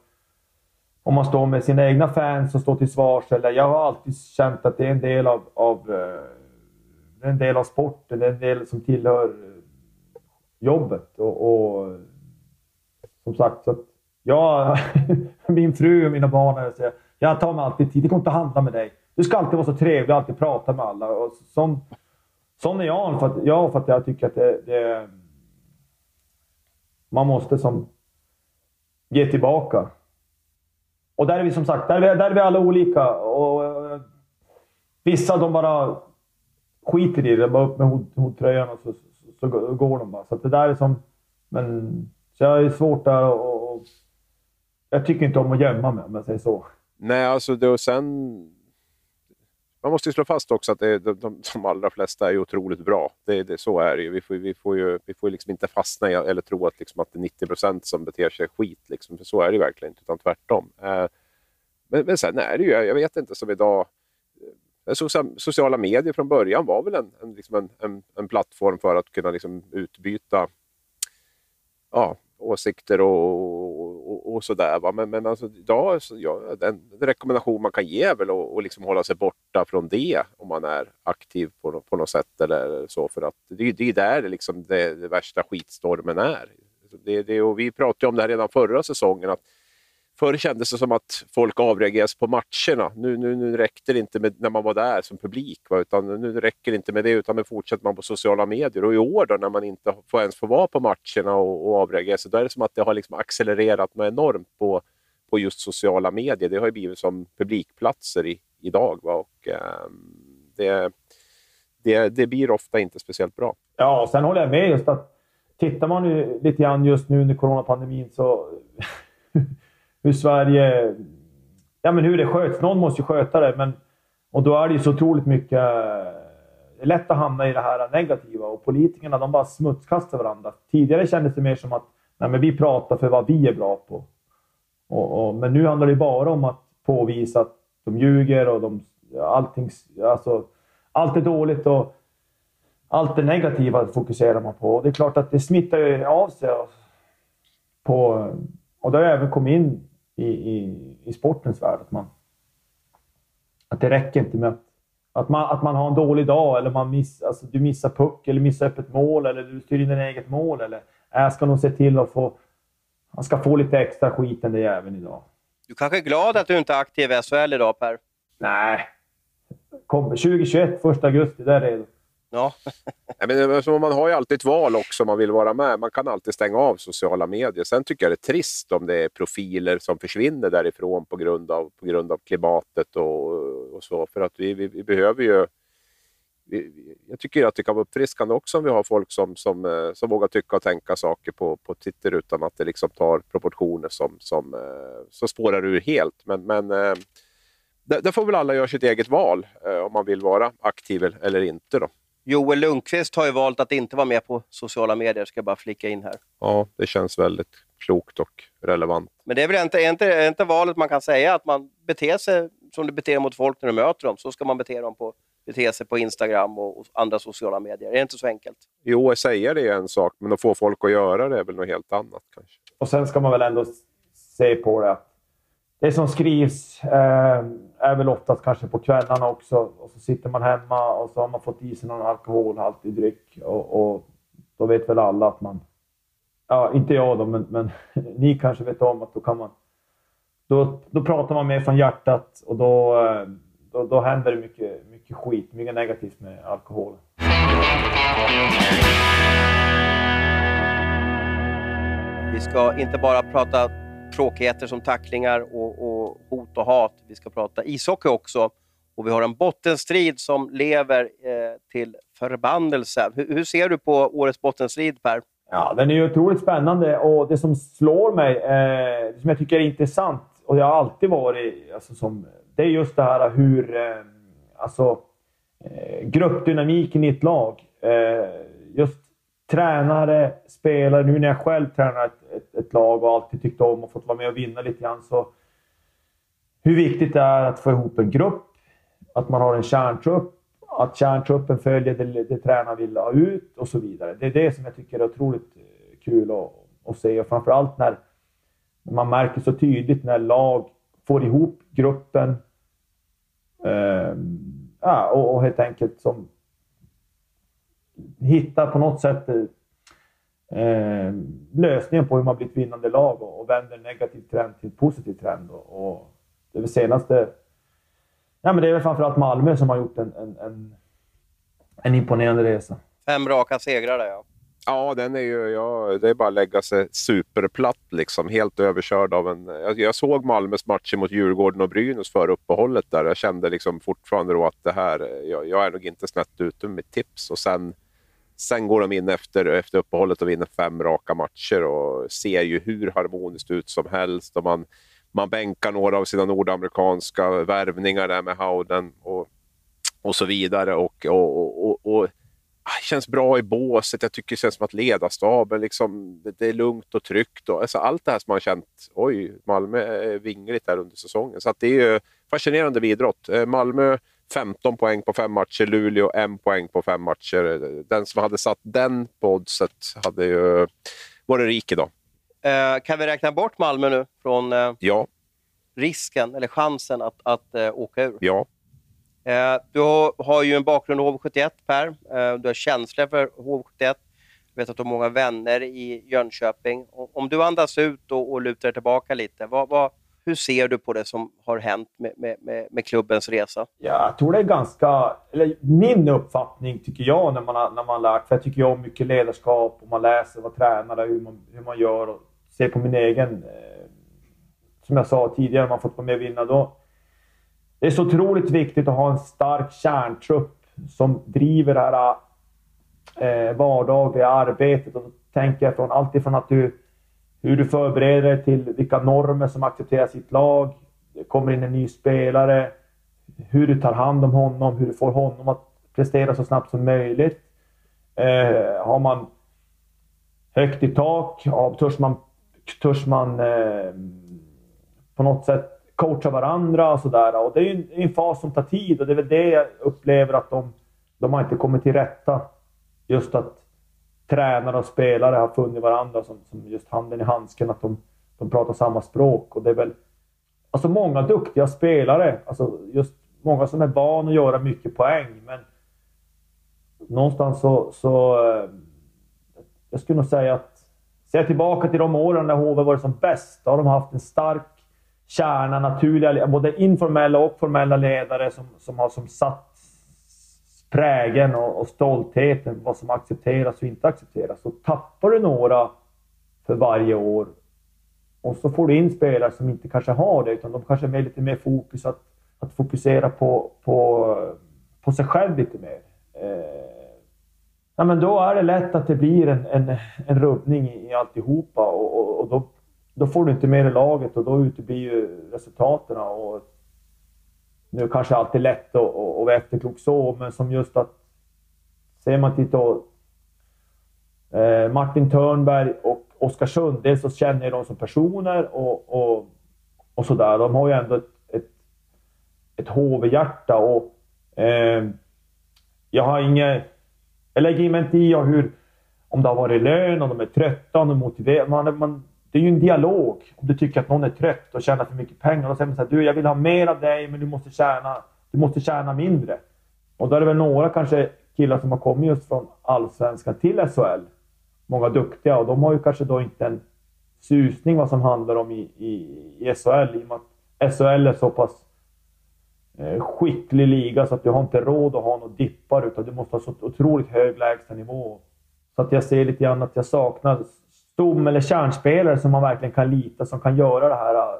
B: om man står med sina egna fans och står till svars. Eller jag har alltid känt att det är en del av, av, eh, en del av sporten, det är en del som tillhör eh, jobbet. Och, och som sagt, så att jag, [laughs] min fru och mina barn säger jag tar mig alltid tid. Det går inte att handla med dig. Du ska alltid vara så trevlig och alltid prata med alla. Och sån, sån är jag för, att, jag för att jag tycker att det, det man måste som ge tillbaka. Och där är vi som sagt, där är vi, där är vi alla olika. Och, uh, vissa de bara skiter i det, bara upp med hottröjan och så, så, så, går de bara. Så det där är som... Men, så jag är svårt där och, och jag tycker inte om att gömma mig om jag säger så.
C: Nej, alltså det och sen... Man måste ju slå fast också att det, de, de, de allra flesta är otroligt bra. Det, det, så är det ju. Vi får, vi får ju vi får liksom inte fastna i eller tro att, liksom, att det är 90 procent som beter sig skit. Liksom, för så är det verkligen inte, utan tvärtom. Eh, men, men sen är det ju, jag vet inte, som idag... Eh, eh, sociala medier från början var väl en, en, liksom en, en, en plattform för att kunna liksom utbyta ja, åsikter och, och, och sådär. Men, men alltså, ja, ja, den, rekommendation man kan ge är väl att, och liksom hålla sig borta från det om man är aktiv på, på något sätt. eller så. För att Det, det är där det, liksom, det, det värsta skitstormen är. Det, det, och vi pratade om det här redan förra säsongen. att Förr kändes det som att folk avreagerades på matcherna. Nu, nu, nu räckte det inte med när man var där som publik. Va? Utan nu räcker det inte med det, utan nu fortsätter man på sociala medier. Och i år då, när man inte får ens får vara på matcherna och, och avreagera sig, då är det som att det har liksom accelererat något enormt på, på just sociala medier. Det har ju blivit som publikplatser i, idag. Va? Och, eh, det, det, det blir ofta inte speciellt bra.
B: Ja, och sen håller jag med just att tittar man ju lite grann just nu under coronapandemin så [laughs] hur Sverige... Ja, men hur det sköts. Någon måste ju sköta det. Men, och då är det ju så otroligt mycket... Eh, det är lätt att hamna i det här negativa och politikerna de bara smutskastar varandra. Tidigare kändes det mer som att nej, men vi pratar för vad vi är bra på. Och, och, men nu handlar det bara om att påvisa att de ljuger och de, allting, alltså, allt är dåligt och allt det negativa fokuserar man på. Och det är klart att det smittar ju av sig. På, och det har även kommit in i, i, i sportens värld. Att, man, att det räcker inte med att, att, man, att man har en dålig dag eller man miss, alltså du missar puck eller missar öppet mål eller du styr in din eget mål. Eller jag ska nog se till att få... Han ska få lite extra skit den där jäveln idag.
A: Du kanske är glad att du inte är aktiv i SHL idag Per?
B: Nej. Kom, 2021, 1 augusti, där är redo.
C: Ja. [laughs] men, eh, alltså, man har ju alltid ett val också om man vill vara med. Man kan alltid stänga av sociala medier. Sen tycker jag det är trist om det är profiler som försvinner därifrån på grund av, på grund av klimatet och, och så. För att vi, vi, vi behöver ju... Vi, jag tycker att det kan vara uppfriskande också om vi har folk som, som, eh, som vågar tycka och tänka saker på, på Twitter utan att det liksom tar proportioner som, som, eh, som spårar ur helt. Men, men där, får väl alla göra sitt eget val om man vill vara aktiv eller inte. Då.
A: Joel Lundqvist har ju valt att inte vara med på sociala medier, ska jag bara flika in här.
C: Ja, det känns väldigt klokt och relevant.
A: Men det är väl inte, är inte, är inte valet man kan säga, att man beter sig som du beter dig mot folk när du möter dem, så ska man bete, dem på, bete sig på Instagram och andra sociala medier. Är det inte så enkelt?
C: Jo, att säga det är en sak, men att få folk att göra det är väl något helt annat kanske.
B: Och sen ska man väl ändå se på det att det som skrivs eh, är väl oftast kanske på kvällarna också. Och så sitter man hemma och så har man fått i sig någon alkoholhaltig dryck. Och, och då vet väl alla att man... Ja, inte jag då, men, men [laughs] ni kanske vet om att då kan man... Då, då pratar man mer från hjärtat och då, ehm, då, då händer det mycket, mycket skit, mycket negativt med alkohol.
A: Vi ska inte bara prata tråkigheter som tacklingar och, och, hot och hat. Vi ska prata ishockey också. Och vi har en bottenstrid som lever eh, till förbannelse. Hur, hur, ser du på årets bottenstrid, Per?
B: Ja, den är ju otroligt spännande och det som slår mig, eh, som jag tycker är intressant, och det har alltid varit, alltså, som, det är just det här hur eh, alltså, eh, gruppdynamiken i ett lag. Eh, just tränare, spelare, nu när jag själv tränar ett, ett, ett, lag och alltid tyckt om och fått vara med och vinna lite grann, så hur viktigt det är att få ihop en grupp, att man har en kärntrupp, att kärntruppen följer det, det tränaren vill ha ut och så vidare. Det är det som jag tycker är otroligt eh, kul att, att se. Och framförallt när man märker så tydligt när lag får ihop gruppen eh, ja, och, och helt enkelt som hittar på något sätt eh, lösningen på hur man blir ett vinnande lag och, och vänder en negativ trend till en positiv trend. Och, och det är senaste... Ja, men det är väl framförallt Malmö som har gjort en, en, en, en imponerande resa.
A: Fem raka segrar där, ja.
C: Ja, den är ju, ja, det är bara att lägga sig superplatt, liksom, helt överkörd av en... Jag, jag såg Malmös matcher mot Djurgården och Brynäs före uppehållet. där. Jag kände liksom fortfarande då att det här, jag, jag är nog inte snett ute med tips. Och sen, sen går de in efter, efter uppehållet och vinner fem raka matcher och ser ju hur harmoniskt ut som helst. Och man, man bänkar några av sina nordamerikanska värvningar där med Howden och, och så vidare. och, och, och, och ah, känns bra i båset. Jag tycker det känns som att ledarstaben, liksom, det, det är lugnt och tryggt. Och, alltså, allt det här som man har känt, oj, Malmö är vingligt här under säsongen. Så det är ju fascinerande vid idrott. Eh, Malmö 15 poäng på fem matcher, Luleå 1 poäng på fem matcher. Den som hade satt den på oddset hade ju varit rik idag.
A: Eh, kan vi räkna bort Malmö nu från eh,
C: ja. risken,
A: eller chansen att, att eh, åka ur?
C: Ja,
A: du har, ju en bakgrund i HV71, Per. Du har känsla för HV71. Jag vet att du har många vänner i Jönköping. Om du andas ut och, och lutar tillbaka lite, vad, vad, hur ser du på det som har hänt med, med, med, klubbens resa?
B: Ja, jag tror det är ganska... Eller min uppfattning, tycker jag, när man har, när man lärt... För jag tycker om mycket ledarskap och man läser vad tränare, hur man, hur man gör och ser på min egen... Eh, som jag sa tidigare, man fått vara med och vinna. Då, det är så otroligt viktigt att ha en stark kärntrupp som driver det här eh, vardagliga arbetet. Och då tänker jag från allt ifrån att du, hur du förbereder dig till vilka normer som accepteras i ett lag. Det kommer in en ny spelare. Hur du tar hand om honom, hur du får honom att prestera så snabbt som möjligt. Eh, har man högt i tak? Ja, törs man, törs man eh, på något sätt coacha varandra och sådär. Och det är ju en, fas som tar tid och det är väl det jag upplever att de, de har inte kommit till rätta. Just att tränare och spelare har funnit varandra som, som just handen i handsken, att de, de pratar samma språk. Och det är väl alltså många duktiga spelare, alltså just många som är van att göra mycket poäng, men någonstans så, så eh, jag skulle nog säga att ser jag tillbaka till de åren när HV var som bäst, då har de haft en stark kärna, naturliga, både informella och formella ledare som, som har som satt prägen och, och stoltheten vad som accepteras och inte accepteras. Så tappar du några för varje år och så får du in spelare som inte kanske har det, utan de kanske är lite mer fokus att, att fokusera på, på, på sig själv lite mer. Eh, ja, men då är det lätt att det blir en, en, en rubbning i alltihopa och, och, och då då får du inte med dig laget och då uteblir ju resultaten. Och nu kanske alltid lätt att, att vara efterklok så, men som just att ser man till då, eh, Martin Törnberg och Oskarsund, dels så känner jag dem som personer och, och, och sådär. De har ju ändå ett, ett, ett HV-hjärta och eh, jag har inget... Jag lägger mig inte i hur, om det har varit lön, om de är trötta, om de är motiverade. Man, man, det är ju en dialog. Om du tycker att någon är trött och tjänar för mycket pengar. Då säger man så här, du jag vill ha mer av dig men du måste tjäna, du måste tjäna mindre. Och då är det väl några kanske killar som har kommit just från Allsvenskan till SHL. Många duktiga och de har ju kanske då inte en susning vad som handlar om i, i, i SHL i och med att SHL är så pass eh, skicklig liga så att du har inte råd att ha några dippar utan du måste ha så otroligt hög lägstanivå. Så att jag ser lite grann att jag saknar stom eller kärnspelare som man verkligen kan lita som kan göra det här.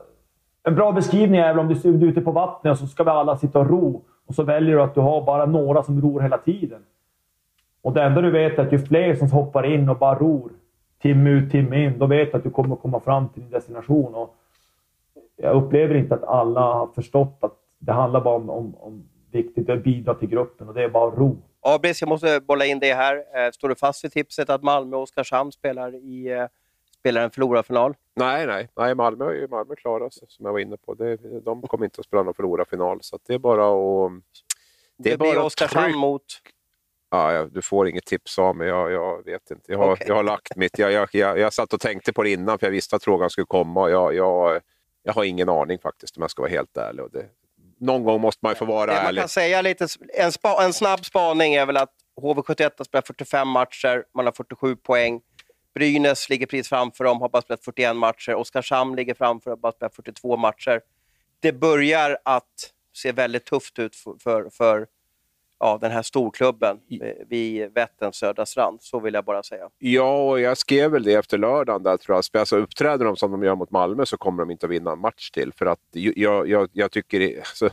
B: En bra beskrivning är väl om du är ute på vattnet och så ska vi alla sitta och ro och så väljer du att du har bara några som ror hela tiden. Och det enda du vet är att ju fler som hoppar in och bara ror timme ut, timme in, då vet du att du kommer komma fram till din destination. Och jag upplever inte att alla har förstått att det handlar bara om, om, om viktigt att bidra till gruppen och det är bara ro.
A: Abris, jag måste bolla in det här. Eh, står du fast vid tipset att Malmö och Oskarshamn spelar, i, eh, spelar en förlorarfinal?
C: Nej, nej. nej Malmö är Malmö klara, som jag var inne på. Det, de kommer inte att spela någon förlorarfinal, så det är bara att
A: det, det blir Oskarshamn mot...
C: Ja, du får inget tips av mig, jag, jag vet inte. Jag har, okay. jag har lagt mitt. Jag, jag, jag, jag satt och tänkte på det innan för jag visste att frågan skulle komma. Jag, jag, jag har ingen aning faktiskt om jag ska vara helt ärlig. Och det, någon gång måste man ju få vara
A: det
C: ärlig.
A: Man kan säga lite, en, spa, en snabb spaning är väl att HV71 har spelat 45 matcher, man har 47 poäng. Brynäs ligger precis framför dem, har bara spelat 41 matcher. Oskarshamn ligger framför, har bara spelat 42 matcher. Det börjar att se väldigt tufft ut för, för, för ja, den här storklubben vid Vätterns södra strand. Så vill jag bara säga.
C: Ja, och jag skrev väl det efter lördagen. Där, tror jag. Alltså, uppträder de som de gör mot Malmö så kommer de inte att vinna en match till. För att jag, jag, jag tycker... Alltså,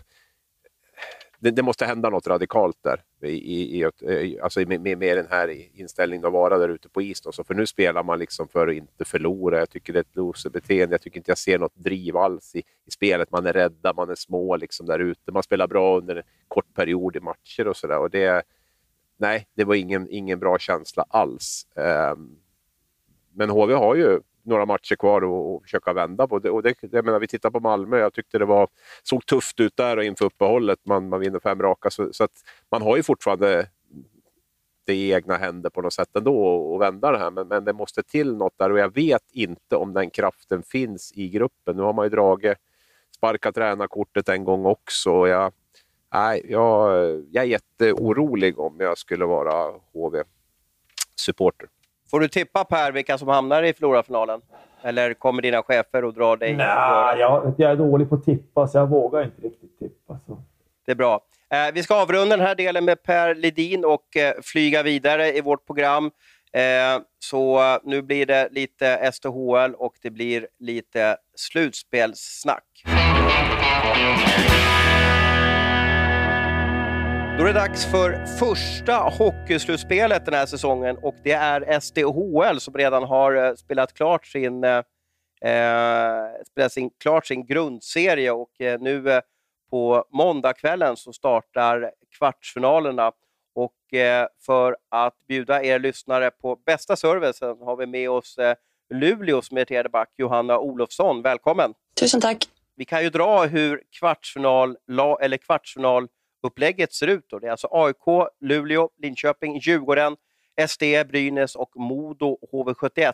C: det, det, måste hända något radikalt där. I, i, eh, alltså med, med, med den här inställningen att vara där ute på is. Då. Så för nu spelar man liksom för att inte förlora. Jag tycker det är ett loserbeteende. Jag tycker inte jag ser något driv alls i, i spelet. Man är rädda, man är små liksom där ute. Man spelar bra under en kort period i matcher och sådär. Det, nej, det var ingen, ingen bra känsla alls. Um, men HV har ju några matcher kvar och, och försöka vända på. Det, och det, jag menar, vi tittar på Malmö, jag tyckte det var, såg tufft ut där och inför uppehållet. Man, man vinner fem raka, så, så att man har ju fortfarande det i egna händer på något sätt ändå att vända det här. Men, men det måste till något där och jag vet inte om den kraften finns i gruppen. Nu har man ju dragit, sparkat tränarkortet en gång också. Och jag, nej, jag, jag är jätteorolig om jag skulle vara HV-supporter.
A: Får du tippa Per vilka som hamnar i Flora-finalen? Eller kommer dina chefer och drar dig?
B: Nej, jag, jag är dålig på att tippa så jag vågar inte riktigt tippa. Så.
A: Det är bra. Eh, vi ska avrunda den här delen med Per Ledin och eh, flyga vidare i vårt program. Eh, så nu blir det lite STHL och det blir lite slutspelssnack. Då är det dags för första hockeyslutspelet den här säsongen och det är SDHL som redan har eh, spelat klart sin, eh, eh, spelat sin, klart sin grundserie och eh, nu eh, på måndagskvällen så startar kvartsfinalerna. Och eh, för att bjuda er lyssnare på bästa servicen har vi med oss eh, Luleås meriterade back Johanna Olofsson. Välkommen!
D: Tusen tack!
A: Vi kan ju dra hur kvartsfinal, eller kvartsfinal upplägget ser ut. Då. Det är alltså AIK, Luleå, Linköping, Djurgården, SD, Brynäs och Modo HV71.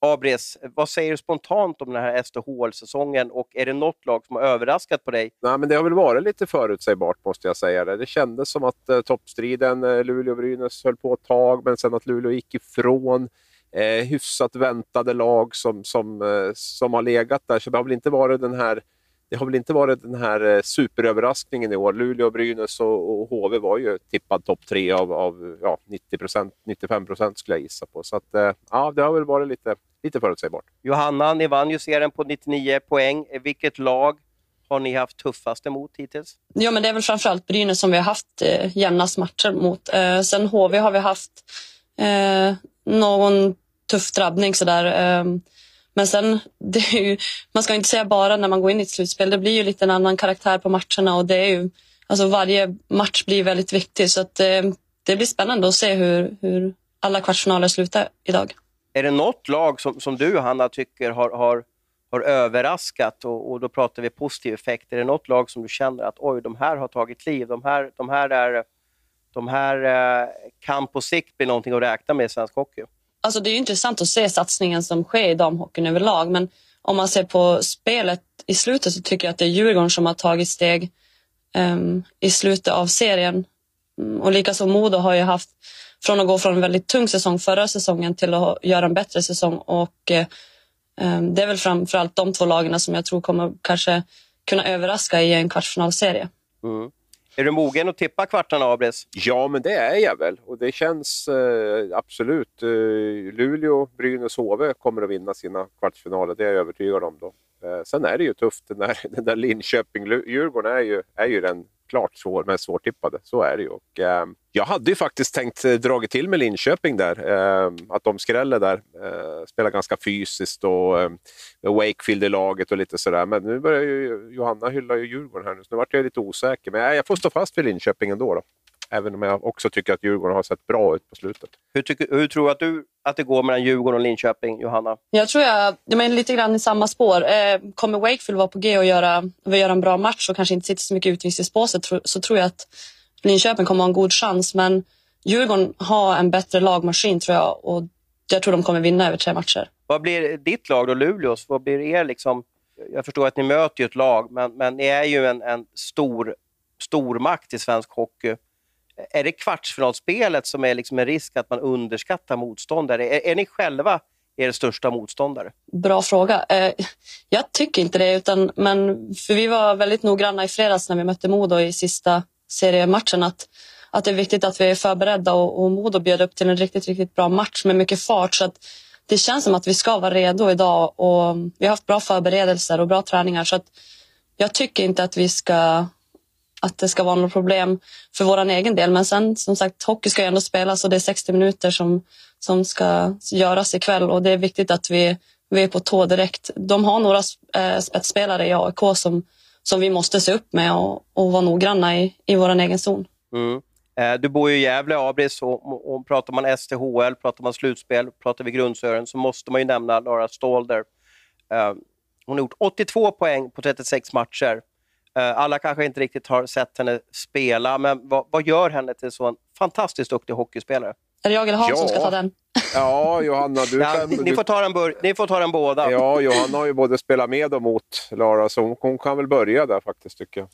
A: Abris, vad säger du spontant om den här SDHL-säsongen och är det något lag som har överraskat på dig?
C: Nej, men det har väl varit lite förutsägbart måste jag säga. Det, det kändes som att eh, toppstriden eh, Luleå-Brynäs höll på ett tag, men sen att Luleå gick ifrån. Eh, hyfsat väntade lag som, som, eh, som har legat där, så det har väl inte varit den här det har väl inte varit den här eh, superöverraskningen i år. Luleå, Brynäs och, och HV var ju tippad topp tre av, av ja, 90 95 procent skulle jag gissa på. Så att, eh, ja, det har väl varit lite, lite förutsägbart.
A: Johanna, ni vann ju serien på 99 poäng. Vilket lag har ni haft tuffast emot hittills?
D: Ja, men det är väl framförallt Brynäs som vi har haft eh, jämnast matcher mot. Eh, sen HV har vi haft eh, någon tuff drabbning sådär. Eh, men sen, [laughs] ju, man ska inte säga bara när man går in i ett slutspel. Det blir ju lite en annan karaktär på matcherna och det är ju, alltså varje match blir väldigt viktig. Så att, eh, det blir spännande att se hur, hur alla kvartsfinaler slutar idag.
A: Är det något lag som, som du, Hanna, tycker har, har, har överraskat och, och, då pratar vi positiv effekt. Är det något lag som du känner att oj, de här har tagit liv, de här, de här, är, de här eh, kan på sikt bli någonting att räkna med i svensk hockey?
D: Alltså det är intressant att se satsningen som sker i damhockeyn överlag men om man ser på spelet i slutet så tycker jag att det är Djurgården som har tagit steg um, i slutet av serien. Mm, och likaså Modo har ju haft från att gå från en väldigt tung säsong förra säsongen till att göra en bättre säsong och um, det är väl framförallt de två lagen som jag tror kommer kanske kunna överraska i en kvartsfinalserie.
A: Mm. Är du mogen att tippa kvartarna, Abris?
C: Ja, men det är jag väl. Och det känns eh, absolut. Eh, Luleå, Brynäs, HV kommer att vinna sina kvartsfinaler. Det är jag övertygad om. Då. Eh, sen är det ju tufft. Den där, [laughs] den där Linköping-Djurgården är ju, är ju den klart svår, mest svårtippade. Så är det ju. Och, eh, jag hade ju faktiskt tänkt eh, dra till med Linköping där. Eh, att de skräller där. Eh, spelar ganska fysiskt och eh, Wakefield i laget och lite sådär. Men nu börjar ju Johanna hylla ju Djurgården här nu, så nu vart jag lite osäker. Men eh, jag får stå fast vid Linköping ändå. Då. Även om jag också tycker att Djurgården har sett bra ut på slutet.
A: Hur, tycker, hur tror att du att det går mellan Djurgården och Linköping, Johanna?
D: Jag tror jag, jag menar, lite grann i samma spår. Eh, kommer Wakefield vara på G och göra, och göra en bra match och kanske inte sitta så mycket utvisningsbåset så tror jag att Linköping kommer ha en god chans. Men Djurgården har en bättre lagmaskin tror jag och jag tror de kommer vinna över tre matcher.
A: Vad blir ditt lag då, Luleås? Vad blir er liksom... Jag förstår att ni möter ju ett lag, men, men ni är ju en, en stor, stor makt i svensk hockey. Är det kvartsfinalspelet som är liksom en risk att man underskattar motståndare? Är, är ni själva er största motståndare?
D: Bra fråga. Eh, jag tycker inte det, utan, men för vi var väldigt noggranna i fredags när vi mötte Modo i sista seriematchen att, att det är viktigt att vi är förberedda och, och Modo bjöd upp till en riktigt, riktigt bra match med mycket fart. Så att det känns som att vi ska vara redo idag och vi har haft bra förberedelser och bra träningar. Så att jag tycker inte att vi ska att det ska vara något problem för vår egen del. Men sen som sagt, hockey ska ju ändå spelas och det är 60 minuter som, som ska göras ikväll och det är viktigt att vi, vi är på tå direkt. De har några eh, spetsspelare i AIK som, som vi måste se upp med och, och vara noggranna i, i vår egen zon.
A: Mm. Eh, du bor ju i Gävle, Abris, och, och pratar man STHL, pratar man slutspel, pratar vi grundsören så måste man ju nämna Lara Stalder. Eh, hon har gjort 82 poäng på 36 matcher. Eh, alla kanske inte riktigt har sett henne spela, men vad, vad gör henne till så en fantastiskt duktig hockeyspelare?
D: Är det jag eller Hans ja. som ska ta den?
C: Ja, Johanna, du
A: ja,
C: kan...
A: Ni, får ta den bör, ni får ta den båda.
C: Ja, Johanna har ju både spelat med och mot Lara, så hon kan väl börja där faktiskt, tycker jag.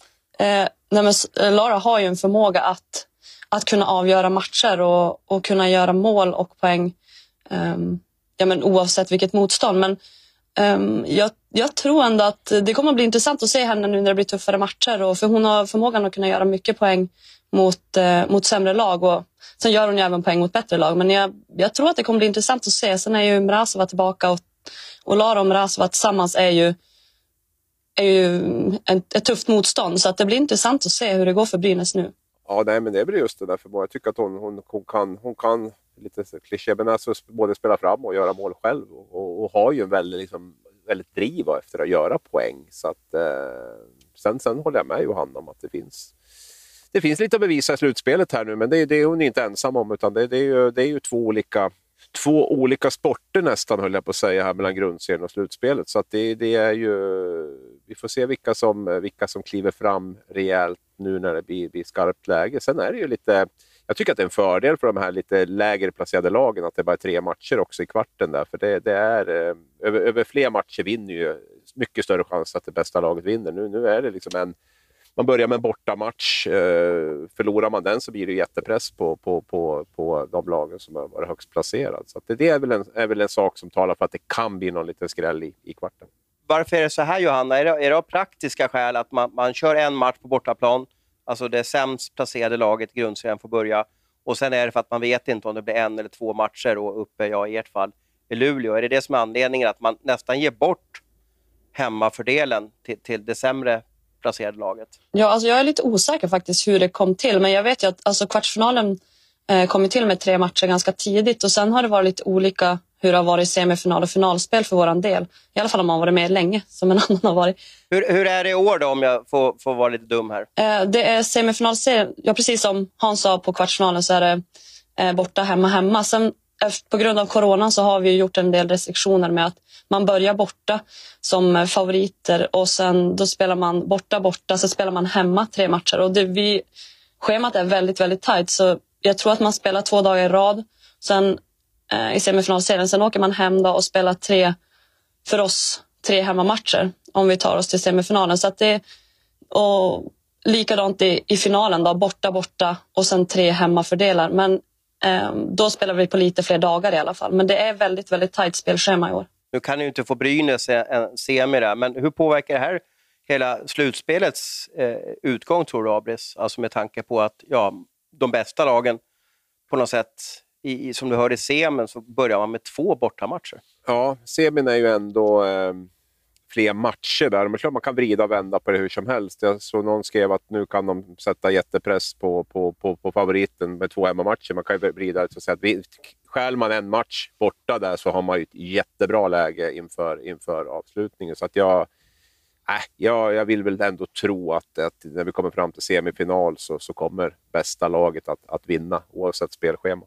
D: Eh, nej men, eh, Lara har ju en förmåga att, att kunna avgöra matcher och, och kunna göra mål och poäng um, ja, men oavsett vilket motstånd. Men um, jag, jag tror ändå att det kommer att bli intressant att se henne nu när det blir tuffare matcher. Och för hon har förmågan att kunna göra mycket poäng mot, eh, mot sämre lag. Och sen gör hon ju även poäng mot bättre lag. Men jag, jag tror att det kommer bli intressant att se. Sen är ju Mrazova tillbaka och, och Lara och Mrazova tillsammans är ju, är ju ett, ett tufft motstånd. Så att det blir intressant att se hur det går för Brynäs nu.
C: Ja, nej, men det är väl just det där för Jag tycker att hon, hon, hon, kan, hon kan lite kliché, men alltså både spela fram och göra mål själv. Och, och, och har ju en väldigt, liksom, väldigt driv efter att göra poäng. Så att, eh, sen, sen håller jag med Johanna om att det finns det finns lite att bevisa i slutspelet här nu, men det, det är hon inte ensam om. utan Det, det, är, ju, det är ju två olika två olika sporter nästan, höll jag på att säga, här mellan grundserien och slutspelet. Så att det, det är ju... Vi får se vilka som, vilka som kliver fram rejält nu när det blir, blir skarpt läge. Sen är det ju lite... Jag tycker att det är en fördel för de här lite lägre placerade lagen att det bara är tre matcher också i kvarten. Där, för det, det är, eh, över, över fler matcher vinner ju mycket större chans att det bästa laget vinner. Nu, nu är det liksom en man börjar med en bortamatch. Eh, förlorar man den så blir det jättepress på, på, på, på de lagen som har varit högst placerade. Så det är väl, en, är väl en sak som talar för att det kan bli någon liten skräll i, i kvarten.
A: Varför är det så här Johanna? Är det, är det av praktiska skäl att man, man kör en match på bortaplan, alltså det sämst placerade laget i grundserien får börja, och sen är det för att man vet inte om det blir en eller två matcher och uppe, ja i ert fall, i Luleå. Är det det som är anledningen att man nästan ger bort hemmafördelen till, till det sämre placerade laget?
D: Ja, alltså jag är lite osäker faktiskt hur det kom till, men jag vet ju att alltså, kvartsfinalen eh, kom till med tre matcher ganska tidigt och sen har det varit lite olika hur det har varit semifinal och finalspel för våran del. I alla fall om man varit med länge, som en [laughs] annan har varit.
A: Hur, hur är det i år då, om jag får, får vara lite dum här?
D: Eh, det är semifinalserien, ja precis som Hans sa på kvartsfinalen så är det eh, borta, hemma, hemma. Sen på grund av coronan så har vi gjort en del restriktioner med att man börjar borta som favoriter och sen då spelar man borta, borta, så spelar man hemma tre matcher. Och det, vi, schemat är väldigt, väldigt tajt så jag tror att man spelar två dagar i rad sen, eh, i semifinalserien. Sen åker man hem då och spelar tre, för oss, tre hemmamatcher om vi tar oss till semifinalen. Så att det, och likadant i, i finalen då, borta, borta och sen tre hemmafördelar. Men eh, då spelar vi på lite fler dagar i alla fall. Men det är väldigt, väldigt tajt spelschema i år.
A: Nu kan ju inte få Brynäs en eh, semi där, men hur påverkar det här hela slutspelets eh, utgång tror du, Abris? Alltså med tanke på att ja, de bästa lagen på något sätt, i, som du hörde i semin, så börjar man med två bortamatcher.
C: Ja, semin är ju ändå... Eh fler matcher där. Men klart man kan vrida och vända på det hur som helst. Jag såg någon skrev att nu kan de sätta jättepress på, på, på, på favoriten med två hemmamatcher. Man kan ju vrida det så att vi, stjäl man en match borta där så har man ju ett jättebra läge inför, inför avslutningen. Så att jag, äh, jag, jag vill väl ändå tro att, att när vi kommer fram till semifinal så, så kommer bästa laget att, att vinna oavsett spelschema.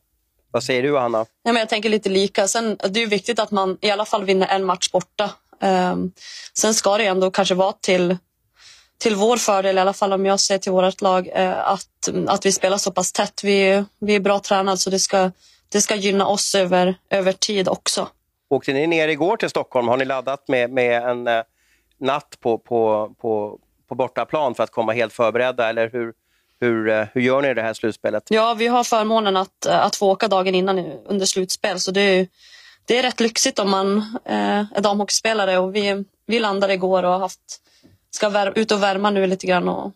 A: Vad säger du, Anna?
D: Ja, men jag tänker lite lika. Sen, det är viktigt att man i alla fall vinner en match borta. Um, sen ska det ändå kanske vara till till vår fördel, i alla fall om jag ser till vårt lag, eh, att, att vi spelar så pass tätt. Vi, vi är bra tränade så det ska, det ska gynna oss över, över tid också.
A: Åkte ni ner igår till Stockholm? Har ni laddat med, med en eh, natt på, på, på, på bortaplan för att komma helt förberedda? Eller hur, hur, eh, hur gör ni i det här slutspelet?
D: Ja, vi har förmånen att, att få åka dagen innan under slutspel. Så det är, det är rätt lyxigt om man eh, är damhockeyspelare. Och vi, vi landade igår och har haft, ska vär, ut och värma nu lite grann och,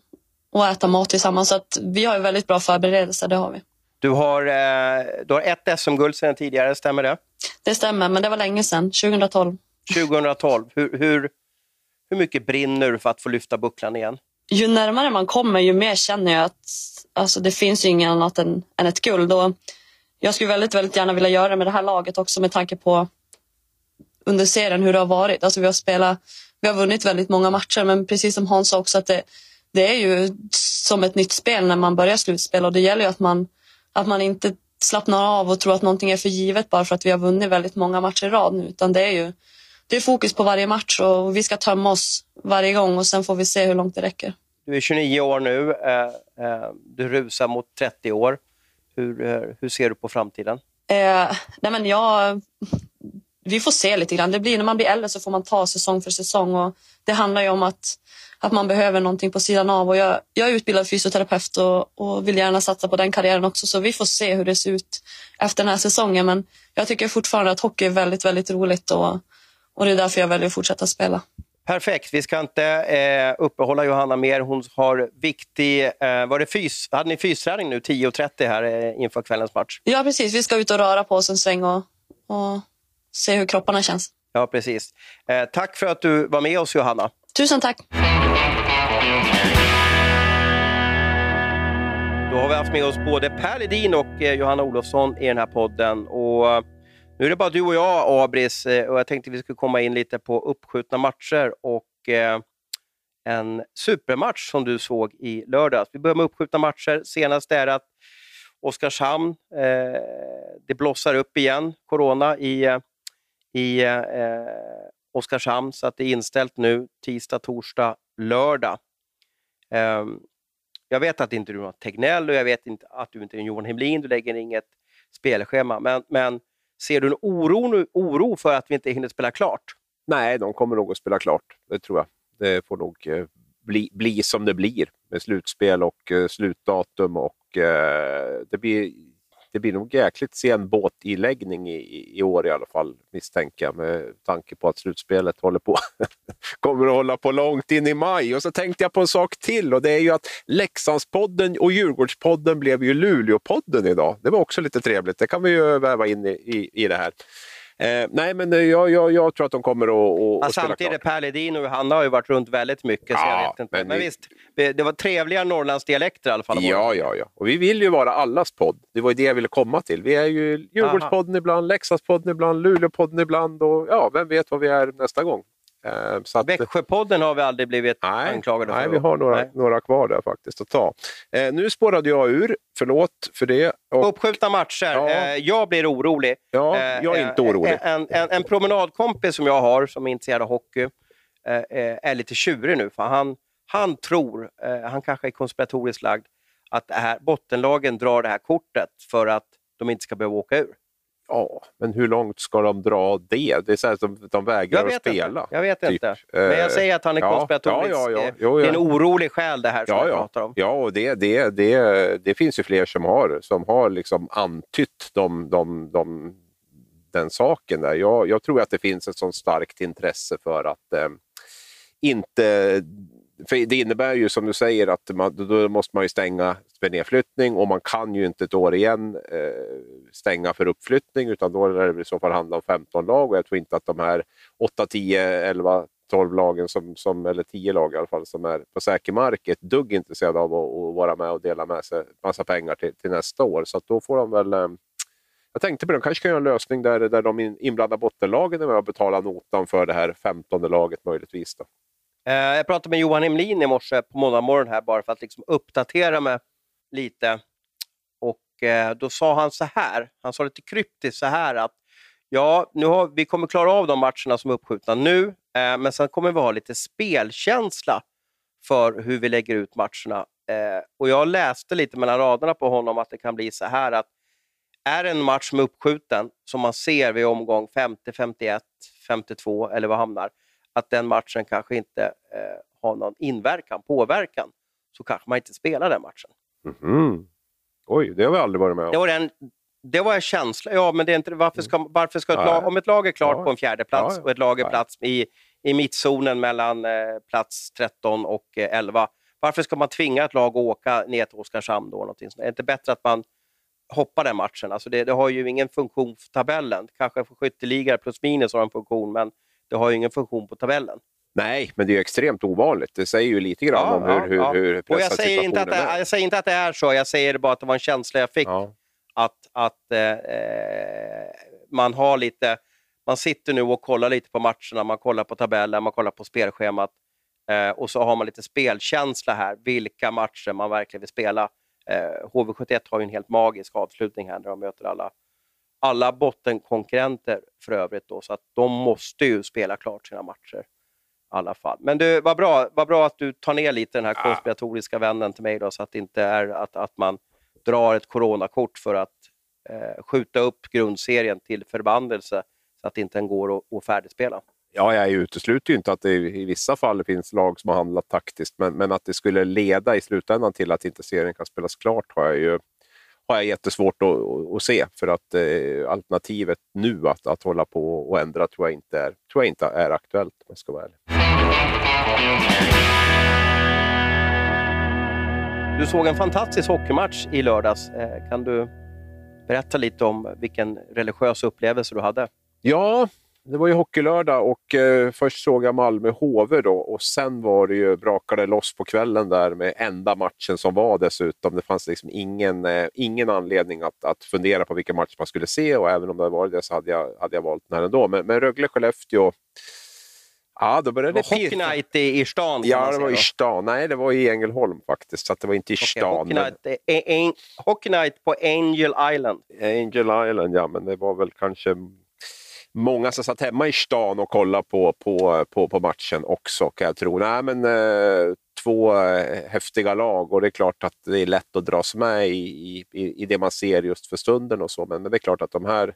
D: och äta mat tillsammans. Så att vi har väldigt bra förberedelser, det har vi.
A: Du har, eh, du har ett SM-guld sedan tidigare, stämmer det?
D: Det stämmer, men det var länge sedan, 2012.
A: 2012. Hur, hur, hur mycket brinner du för att få lyfta bucklan igen?
D: Ju närmare man kommer, ju mer känner jag att alltså, det finns ju inget annat än, än ett guld. Och jag skulle väldigt, väldigt gärna vilja göra det med det här laget också med tanke på under serien hur det har varit. Alltså, vi, har spelat, vi har vunnit väldigt många matcher, men precis som Hans sa också att det, det är ju som ett nytt spel när man börjar slutspel och det gäller ju att man, att man inte slappnar av och tror att någonting är för givet bara för att vi har vunnit väldigt många matcher i rad nu, utan det är ju det är fokus på varje match och vi ska tömma oss varje gång och sen får vi se hur långt det räcker.
A: Du är 29 år nu. Eh, eh, du rusar mot 30 år. Hur, eh, hur ser du på framtiden?
D: Eh, nej men jag, vi får se lite grann. Det blir, när man blir äldre så får man ta säsong för säsong. Och det handlar ju om att, att man behöver någonting på sidan av. Och jag, jag är utbildad fysioterapeut och, och vill gärna satsa på den karriären också. Så vi får se hur det ser ut efter den här säsongen. Men jag tycker fortfarande att hockey är väldigt, väldigt roligt. Och, och det är därför jag väljer att fortsätta spela.
A: Perfekt. Vi ska inte eh, uppehålla Johanna mer. Hon har viktig... Eh, var det fys, hade ni fysträning nu 10.30 här eh, inför kvällens match?
D: Ja, precis. Vi ska ut och röra på oss en sväng och, och se hur kropparna känns.
A: Ja, precis. Eh, tack för att du var med oss, Johanna.
D: Tusen tack.
A: Då har vi haft med oss både Per Ledin och eh, Johanna Olofsson i den här podden. Och nu är det bara du och jag, Abris, eh, och jag tänkte vi skulle komma in lite på uppskjutna matcher och eh, en supermatch som du såg i lördags. Vi börjar med uppskjutna matcher. Senast är att Oskarshamn, eh, det blossar upp igen, corona i, i eh, Oskarshamn, så att det är inställt nu tisdag, torsdag, lördag. Eh, jag vet att inte du har Tegnell och jag vet inte att du inte är Johan Hemlin, du lägger inget spelschema, men, men Ser du en oro, oro för att vi inte hinner spela klart?
C: Nej, de kommer nog att spela klart. Det tror jag. Det får nog eh, bli, bli som det blir med slutspel och eh, slutdatum. och eh, det, blir, det blir nog jäkligt sen båtiläggning i, i år i alla fall, misstänker jag, med tanke på att slutspelet håller på [laughs] kommer att hålla på långt in i maj. Och så tänkte jag på en sak till och det är ju att Leksandspodden och Djurgårdspodden blev ju Luleåpodden idag. Det var också lite trevligt. Det kan vi ju väva in i, i, i det här. Eh, nej, men jag, jag, jag, tror att de kommer att, att,
A: ja, spela Samtidigt, Per Ledin och Hanna har ju varit runt väldigt mycket. Ja, så inte. Men, men vi... visst, det var trevliga Norrlandsdialekter i alla fall.
C: Ja, ja, ja. Och vi vill ju vara allas podd. Det var ju det jag ville komma till. Vi är ju Djurgårdspodden Aha. ibland, Leksandspodden ibland, Luleåpodden ibland och ja, vem vet vad vi är nästa gång.
A: Eh, så att, Växjöpodden har vi aldrig blivit nej, anklagade
C: för. Nej, vi har några, nej. några kvar där faktiskt att ta. Eh, nu spårade jag ur, förlåt för det.
A: Och, Uppskjutna matcher. Ja. Eh, jag blir orolig.
C: Ja, jag är inte orolig.
A: En, en, en promenadkompis som jag har, som är intresserad av hockey, eh, är lite tjurig nu. För han, han tror, eh, han kanske är konspiratoriskt lagd, att det här, bottenlagen drar det här kortet för att de inte ska behöva åka ur.
C: Ja, men hur långt ska de dra det? Det är så att de, de vägrar att spela.
A: Inte. Jag vet typ. inte. Men jag eh, säger att han är ja, konspiratorisk. Ja, ja, ja. det är en orolig själ det här som
C: ja,
A: jag pratar om.
C: Ja, och det, det, det, det finns ju fler som har, som har liksom antytt de, de, de, den saken. Där. Jag, jag tror att det finns ett sånt starkt intresse för att eh, inte för det innebär ju som du säger att man, då måste man ju stänga för nedflyttning och man kan ju inte ett år igen eh, stänga för uppflyttning utan då lär det i så fall handla om 15 lag och jag tror inte att de här 8, 10, 11, 12 lagen, som, som, eller 10 lag i alla fall, som är på säker mark är ett dugg intresserade av att, att, vara med och dela med sig massa pengar till, till nästa år. Så då får de väl eh, jag tänkte på det, de kanske kan göra en lösning där, där de inblandade bottenlagen är med och betalar notan för det här 15 laget möjligtvis. Då.
A: Eh, jag pratade med Johan Emlin i morse på måndagmorgon här bara för att liksom uppdatera mig lite. Och eh, då sa han så här, han sa lite kryptiskt så här att ja, nu har, vi kommer klara av de matcherna som är uppskjutna nu, eh, men sen kommer vi ha lite spelkänsla för hur vi lägger ut matcherna. Och Jag läste lite mellan raderna på honom att det kan bli så här att är det en match som är uppskjuten, som man ser vid omgång 50, 51, 52 eller vad hamnar, att den matchen kanske inte eh, har någon inverkan, påverkan, så kanske man inte spelar den matchen.
C: Mhm. Oj, det har vi aldrig varit med om.
A: Det var en, det var en känsla. Ja, men det är inte, varför ska, varför ska ett lag, om ett lag är klart
C: Ja.
A: på en fjärde plats
C: Ja, ja.
A: och ett lag är plats i, i mittzonen mellan eh, plats 13 och eh, 11, varför ska man tvinga ett lag att åka ner till Oskarshamn då? Någonting sånt? Är det inte bättre att man hoppar den matchen? Alltså det, det har ju ingen funktion för tabellen. Kanske för skytteliga plus minus har en funktion, men det har ju ingen funktion på tabellen.
C: Nej, men det är ju extreort ovanligt. Det säger ju lite grann
A: Ja,
C: om hur,
A: ja,
C: hur, hur
A: Och
C: pressad
A: jag säger, inte att det,
C: är.
A: jag säger inte att det är så, jag säger bara att det var en känsla jag fick.
C: Ja.
A: att, att eh, eh, man har lite, man sitter nu och kollar lite på matcherna, man kollar på tabellen, man kollar på spelschemat eh, och så har man lite spelkänsla här, vilka matcher man verkligen vill spela. Eh, HV71 har ju en helt magisk avslutning här när de möter alla, alla bottenkonkurrenter för övrigt då, så att de måste ju spela klart sina matcher. I alla fall. Men du, vad bra, vad bra att du tar ner lite den här konspiratoriska vännen till mig då, så att det inte är att, att man drar ett coronakort för att eh, skjuta upp grundserien till förbannelse så att inte den går att färdigspela.
C: Ja, jag utesluter ju inte att det i vissa fall finns lag som har handlat taktiskt, men, men att det skulle leda i slutändan till att inte serien kan spelas klart har jag ju har jag jättesvårt att, att, se. För att eh, alternativet nu att, att hålla på och ändra tror jag inte är, tror jag inte är aktuellt om jag ska vara ärlig.
A: Du såg en fantastisk hockeymatch i lördags. Eh, kan du berätta lite om vilken religiös upplevelse du hade?
C: Ja, det var ju hockeylördag och eh, först såg jag Malmö-HV då och sen var det ju brakade loss på kvällen där med enda matchen som var dessutom. Det fanns liksom ingen, eh, ingen anledning att, att fundera på vilken match man skulle se och även om det hade varit det så hade jag, hade jag valt den här ändå. Men, men Rögle-Skellefteå, ja då började
A: Det Hockey. Night i, i stan
C: Ja, det var i stan. Nej, det var i Ängelholm faktiskt, så det var inte i
A: Okej,
C: stan.
A: Hockey,
C: men-
A: Night, eh, en, Hockey Night på Angel Island.
C: Angel Island, ja, men det var väl kanske många som satt hemma i stan och kollade på, på, på, på matchen också kan jag tro. Nej, men, eh, två eh, häftiga lag och det är klart att det är lätt att dras med i, i, i det man ser just för stunden och så. Men, men det är klart att de här,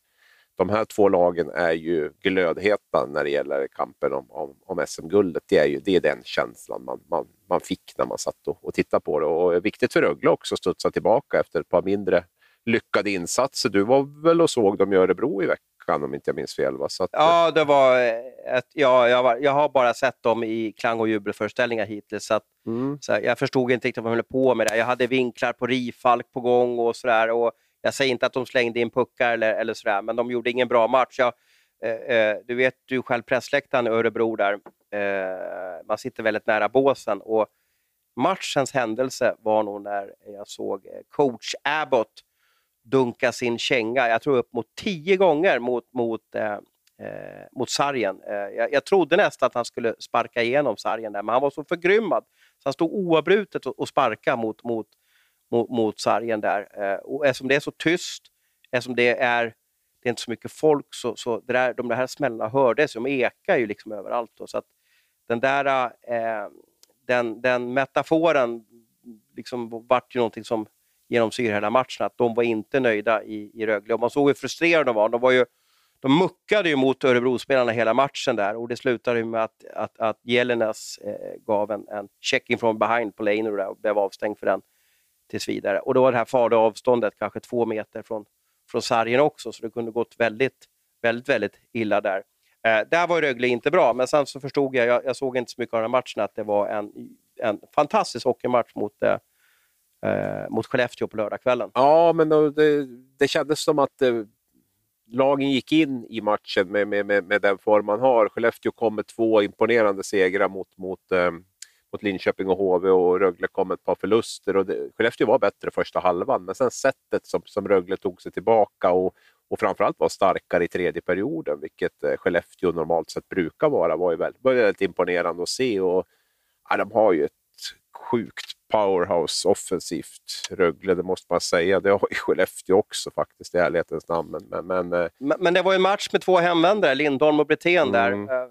C: de här två lagen är ju glödheta när det gäller kampen om, om, om SM-guldet. Det är ju det är den känslan man, man, man fick när man satt och, och tittade på det. Och viktigt för Rögle också att studsa tillbaka efter ett par mindre lyckade insatser. Du var väl och såg dem i Örebro i veckan om inte jag minns fel? Va? Så att,
A: Ja, det var eh, ett, ja, jag, var, jag har bara sett dem i klang och jubelföreställningar hittills. Så att,
C: mm.
A: så jag förstod inte riktigt vad de höll på med. Det. Jag hade vinklar på Rifalk på gång och sådär. Och jag säger inte att de slängde in puckar eller, eller sådär, men de gjorde ingen bra match. Jag, eh, eh, du vet ju själv pressläktaren i Örebro där. Eh, man sitter väldigt nära båsen. Och matchens händelse var nog när jag såg eh, coach Abbott dunka sin känga, jag tror upp mot tio gånger mot, mot, eh, eh, mot sargen. Eh, jag, jag trodde nästan att han skulle sparka igenom sargen där, men han var så förgrymmad. Så han stod oavbrutet och, och sparkade mot, mot, mot, mot sargen där. Eh, och eftersom det är så tyst, eftersom det är, det är inte så mycket folk, så, så det där, de där smällarna hördes, de ekar ju liksom överallt. Då, så att den där eh, den, den metaforen liksom vart ju någonting som genomsyrar hela matchen, att de var inte nöjda i, i Rögle. Och man såg hur frustrerade de var. De, var ju, de muckade ju mot Örebrospelarna hela matchen där och det slutade ju med att, att, att Jelenas eh, gav en, en checking from behind på Leino och blev avstängd för den tills vidare. Och då var det här farliga avståndet kanske två meter från, från sargen också, så det kunde gått väldigt, väldigt, väldigt illa där. Eh, där var ju Rögle inte bra, men sen så förstod jag, jag, jag såg inte så mycket av den här matchen, att det var en, en fantastisk hockeymatch mot, eh, eh, mot Skellefteå på lördagskvällen.
C: Ja, men då, det, det kändes som att eh, lagen gick in i matchen med, med, med, med den form man har. Skellefteå kom med två imponerande segrar mot, mot, eh, mot Linköping och HV och Rögle kom med ett par förluster. Och det, Skellefteå var bättre första halvan, men sen sättet som, som Rögle tog sig tillbaka och, och framförallt var starkare i tredje perioden, vilket eh, Skellefteå normalt sett brukar vara, var ju väldigt, väldigt imponerande att se. Och, ja, de har ju ett sjukt powerhouse offensivt Rögle, det måste man säga. Det har ju Skellefteå också faktiskt i ärlighetens namn. Men, men, men eh,
A: Men, men det var ju en match med två hemvändare, Lindholm och Brithén där.
C: Mm.
A: Eh,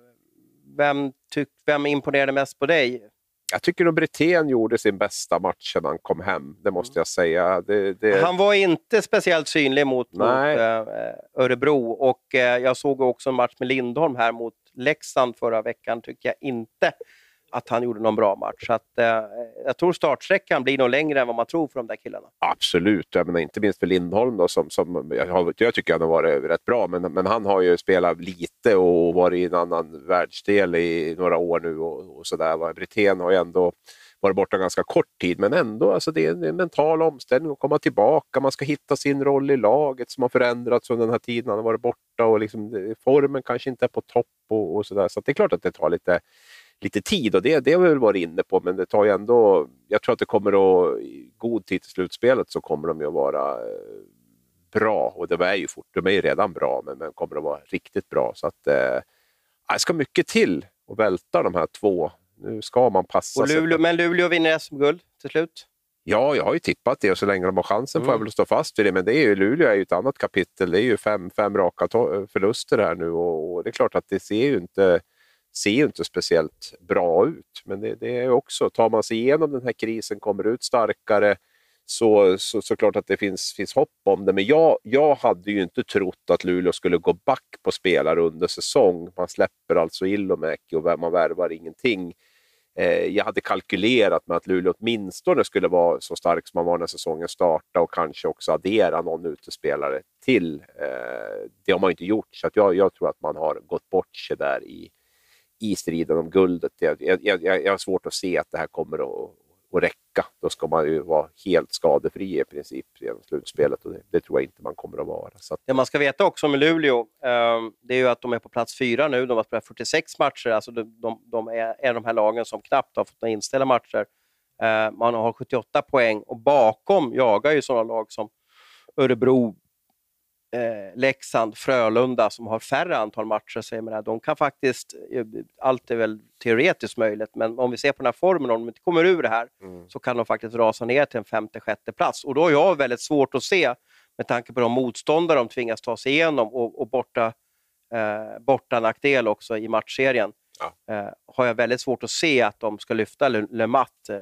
A: Vem, tyck, vem imponerade mest på dig?
C: jag tycker nog Brithén gjorde sin bästa match när han kom hem, det måste jag säga. Det, det...
A: Han var inte speciellt synlig mot, mot äh, Örebro och äh, jag såg också en match med Lindholm här mot Leksand förra veckan, tycker jag inte att han gjorde någon bra match. Så att, eh, jag tror startsträckan blir nog längre än vad man tror för de där killarna.
C: Absolut, jag menar, inte minst för Lindholm då, som, som jag, jag tycker han har varit rätt bra, men, men han har ju spelat lite och varit i en annan världsdel i några år nu och, och sådär. Brithén har ju ändå varit borta ganska kort tid, men ändå, alltså det är en mental omställning att komma tillbaka. Man ska hitta sin roll i laget som har förändrats under den här tiden han har varit borta och liksom, formen kanske inte är på topp och, och sådär. Så det är klart att det tar lite lite tid och det, det har vi väl varit inne på, men det tar ju ändå... Jag tror att det kommer att, i god tid till slutspelet så kommer de ju att vara eh, bra och de är ju fort, de är ju redan bra, men, men kommer att vara riktigt bra. Så att eh, det ska mycket till att välta de här två. Nu ska man passa
A: och Luleå, sig. Men Luleå vinner SM-guld till slut?
C: Ja, jag har ju tippat det och så länge de har chansen mm. får jag mm. väl stå fast vid det. Men det är ju, Luleå är ju ett annat kapitel. Det är ju fem, fem raka förluster här nu och, och det är klart att det ser ju inte ser ju inte speciellt bra ut. Men det, det, är också, tar man sig igenom den här krisen, kommer ut starkare, så, så, så klart att det finns, finns hopp om det. Men jag, jag hade ju inte trott att Luleå skulle gå back på spelare under säsong. Man släpper alltså Ilomäki och man värvar ingenting. Eh, jag hade kalkylerat med att Luleå åtminstone skulle vara så stark som man var när säsongen startade och kanske också addera någon utespelare till. Eh, det har man ju inte gjort, så att jag, jag tror att man har gått bort sig där i, i striden om guldet. Jag, jag, jag, jag har svårt att se att det här kommer att, att räcka. Då ska man ju vara helt skadefri i princip genom slutspelet och det, det, tror jag inte man kommer att vara. Så att...
A: Det man ska veta också med Luleå, eh, det är ju att de är på plats fyra nu. De har spelat 46 matcher, alltså de, de, de är, är de här lagen som knappt har fått inställa matcher. Eh, man har 78 poäng och bakom jagar ju sådana lag som Örebro, eh, Leksand, Frölunda som har färre antal matcher, säger man, de kan faktiskt, eh, allt är väl teoretiskt möjligt, men om vi ser på den här formen, om de inte kommer ur det här, mm. så kan de faktiskt rasa ner till en femte, sjätte plats. Och då har jag väldigt svårt att se, med tanke på de motståndare de tvingas ta sig igenom och, och borta, eh, borta nackdel också i matchserien, ja. eh, har jag väldigt svårt att se att de ska lyfta Le, Le Mat eh,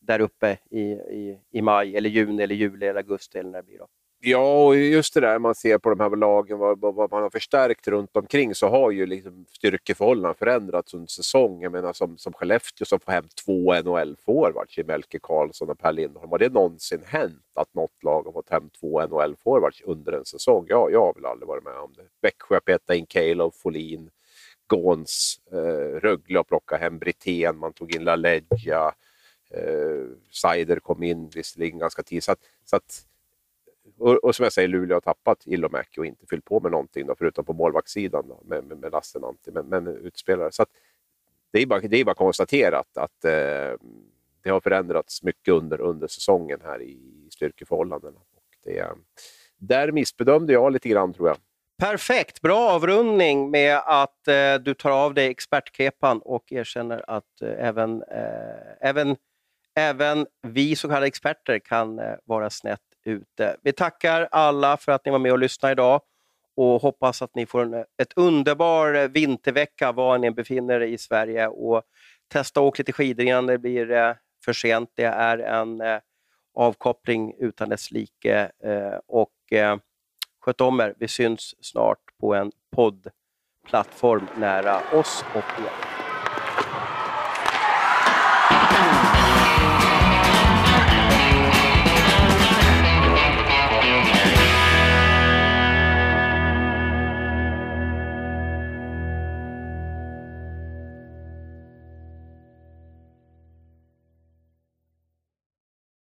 A: där uppe i, i, i maj, eller juni, eller juli, eller augusti eller när det blir. Då.
C: Ja, och just det där man ser på de här lagen, vad, vad man har förstärkt runt omkring så har ju liksom styrkeförhållandena förändrats under säsongen. Jag menar som, som Skellefteå som får hem två NHL-forwards i Melke Karlsson och Per Lindholm. Har det någonsin hänt att något lag har fått hem två NHL-forwards under en säsong? Ja, jag har väl aldrig varit med om det. Växjö petade in Cale Folin, Gåns, eh, Rögle och plockade hem Brithén, man tog in LaLeggia, eh, Seider kom in visserligen ganska tidigt. Så att, så att och, och, som jag säger, Luleå har tappat Ilomäki och inte fyllt på med någonting, då, förutom på målvaktssidan då, med, med, med Lassinantti, men, men utspelare. Så att, det, är bara, det är bara konstaterat att eh, det har förändrats mycket under, under säsongen här i styrkeförhållandena. Och det, där missbedömde jag lite grann, tror jag.
A: Perfekt, bra avrundning med att eh, du tar av dig expertkepan och erkänner att eh, även, eh, även, även vi så kallade experter kan eh, vara snett ute. Vi tackar alla för att ni var med och lyssnade idag och hoppas att ni får en ett underbar vintervecka var ni befinner er i Sverige och testa att åka lite skidor innan det blir eh, för sent. Det är en eh, avkoppling utan dess like eh, och sköt om er. Vi syns snart på en poddplattform nära oss och er.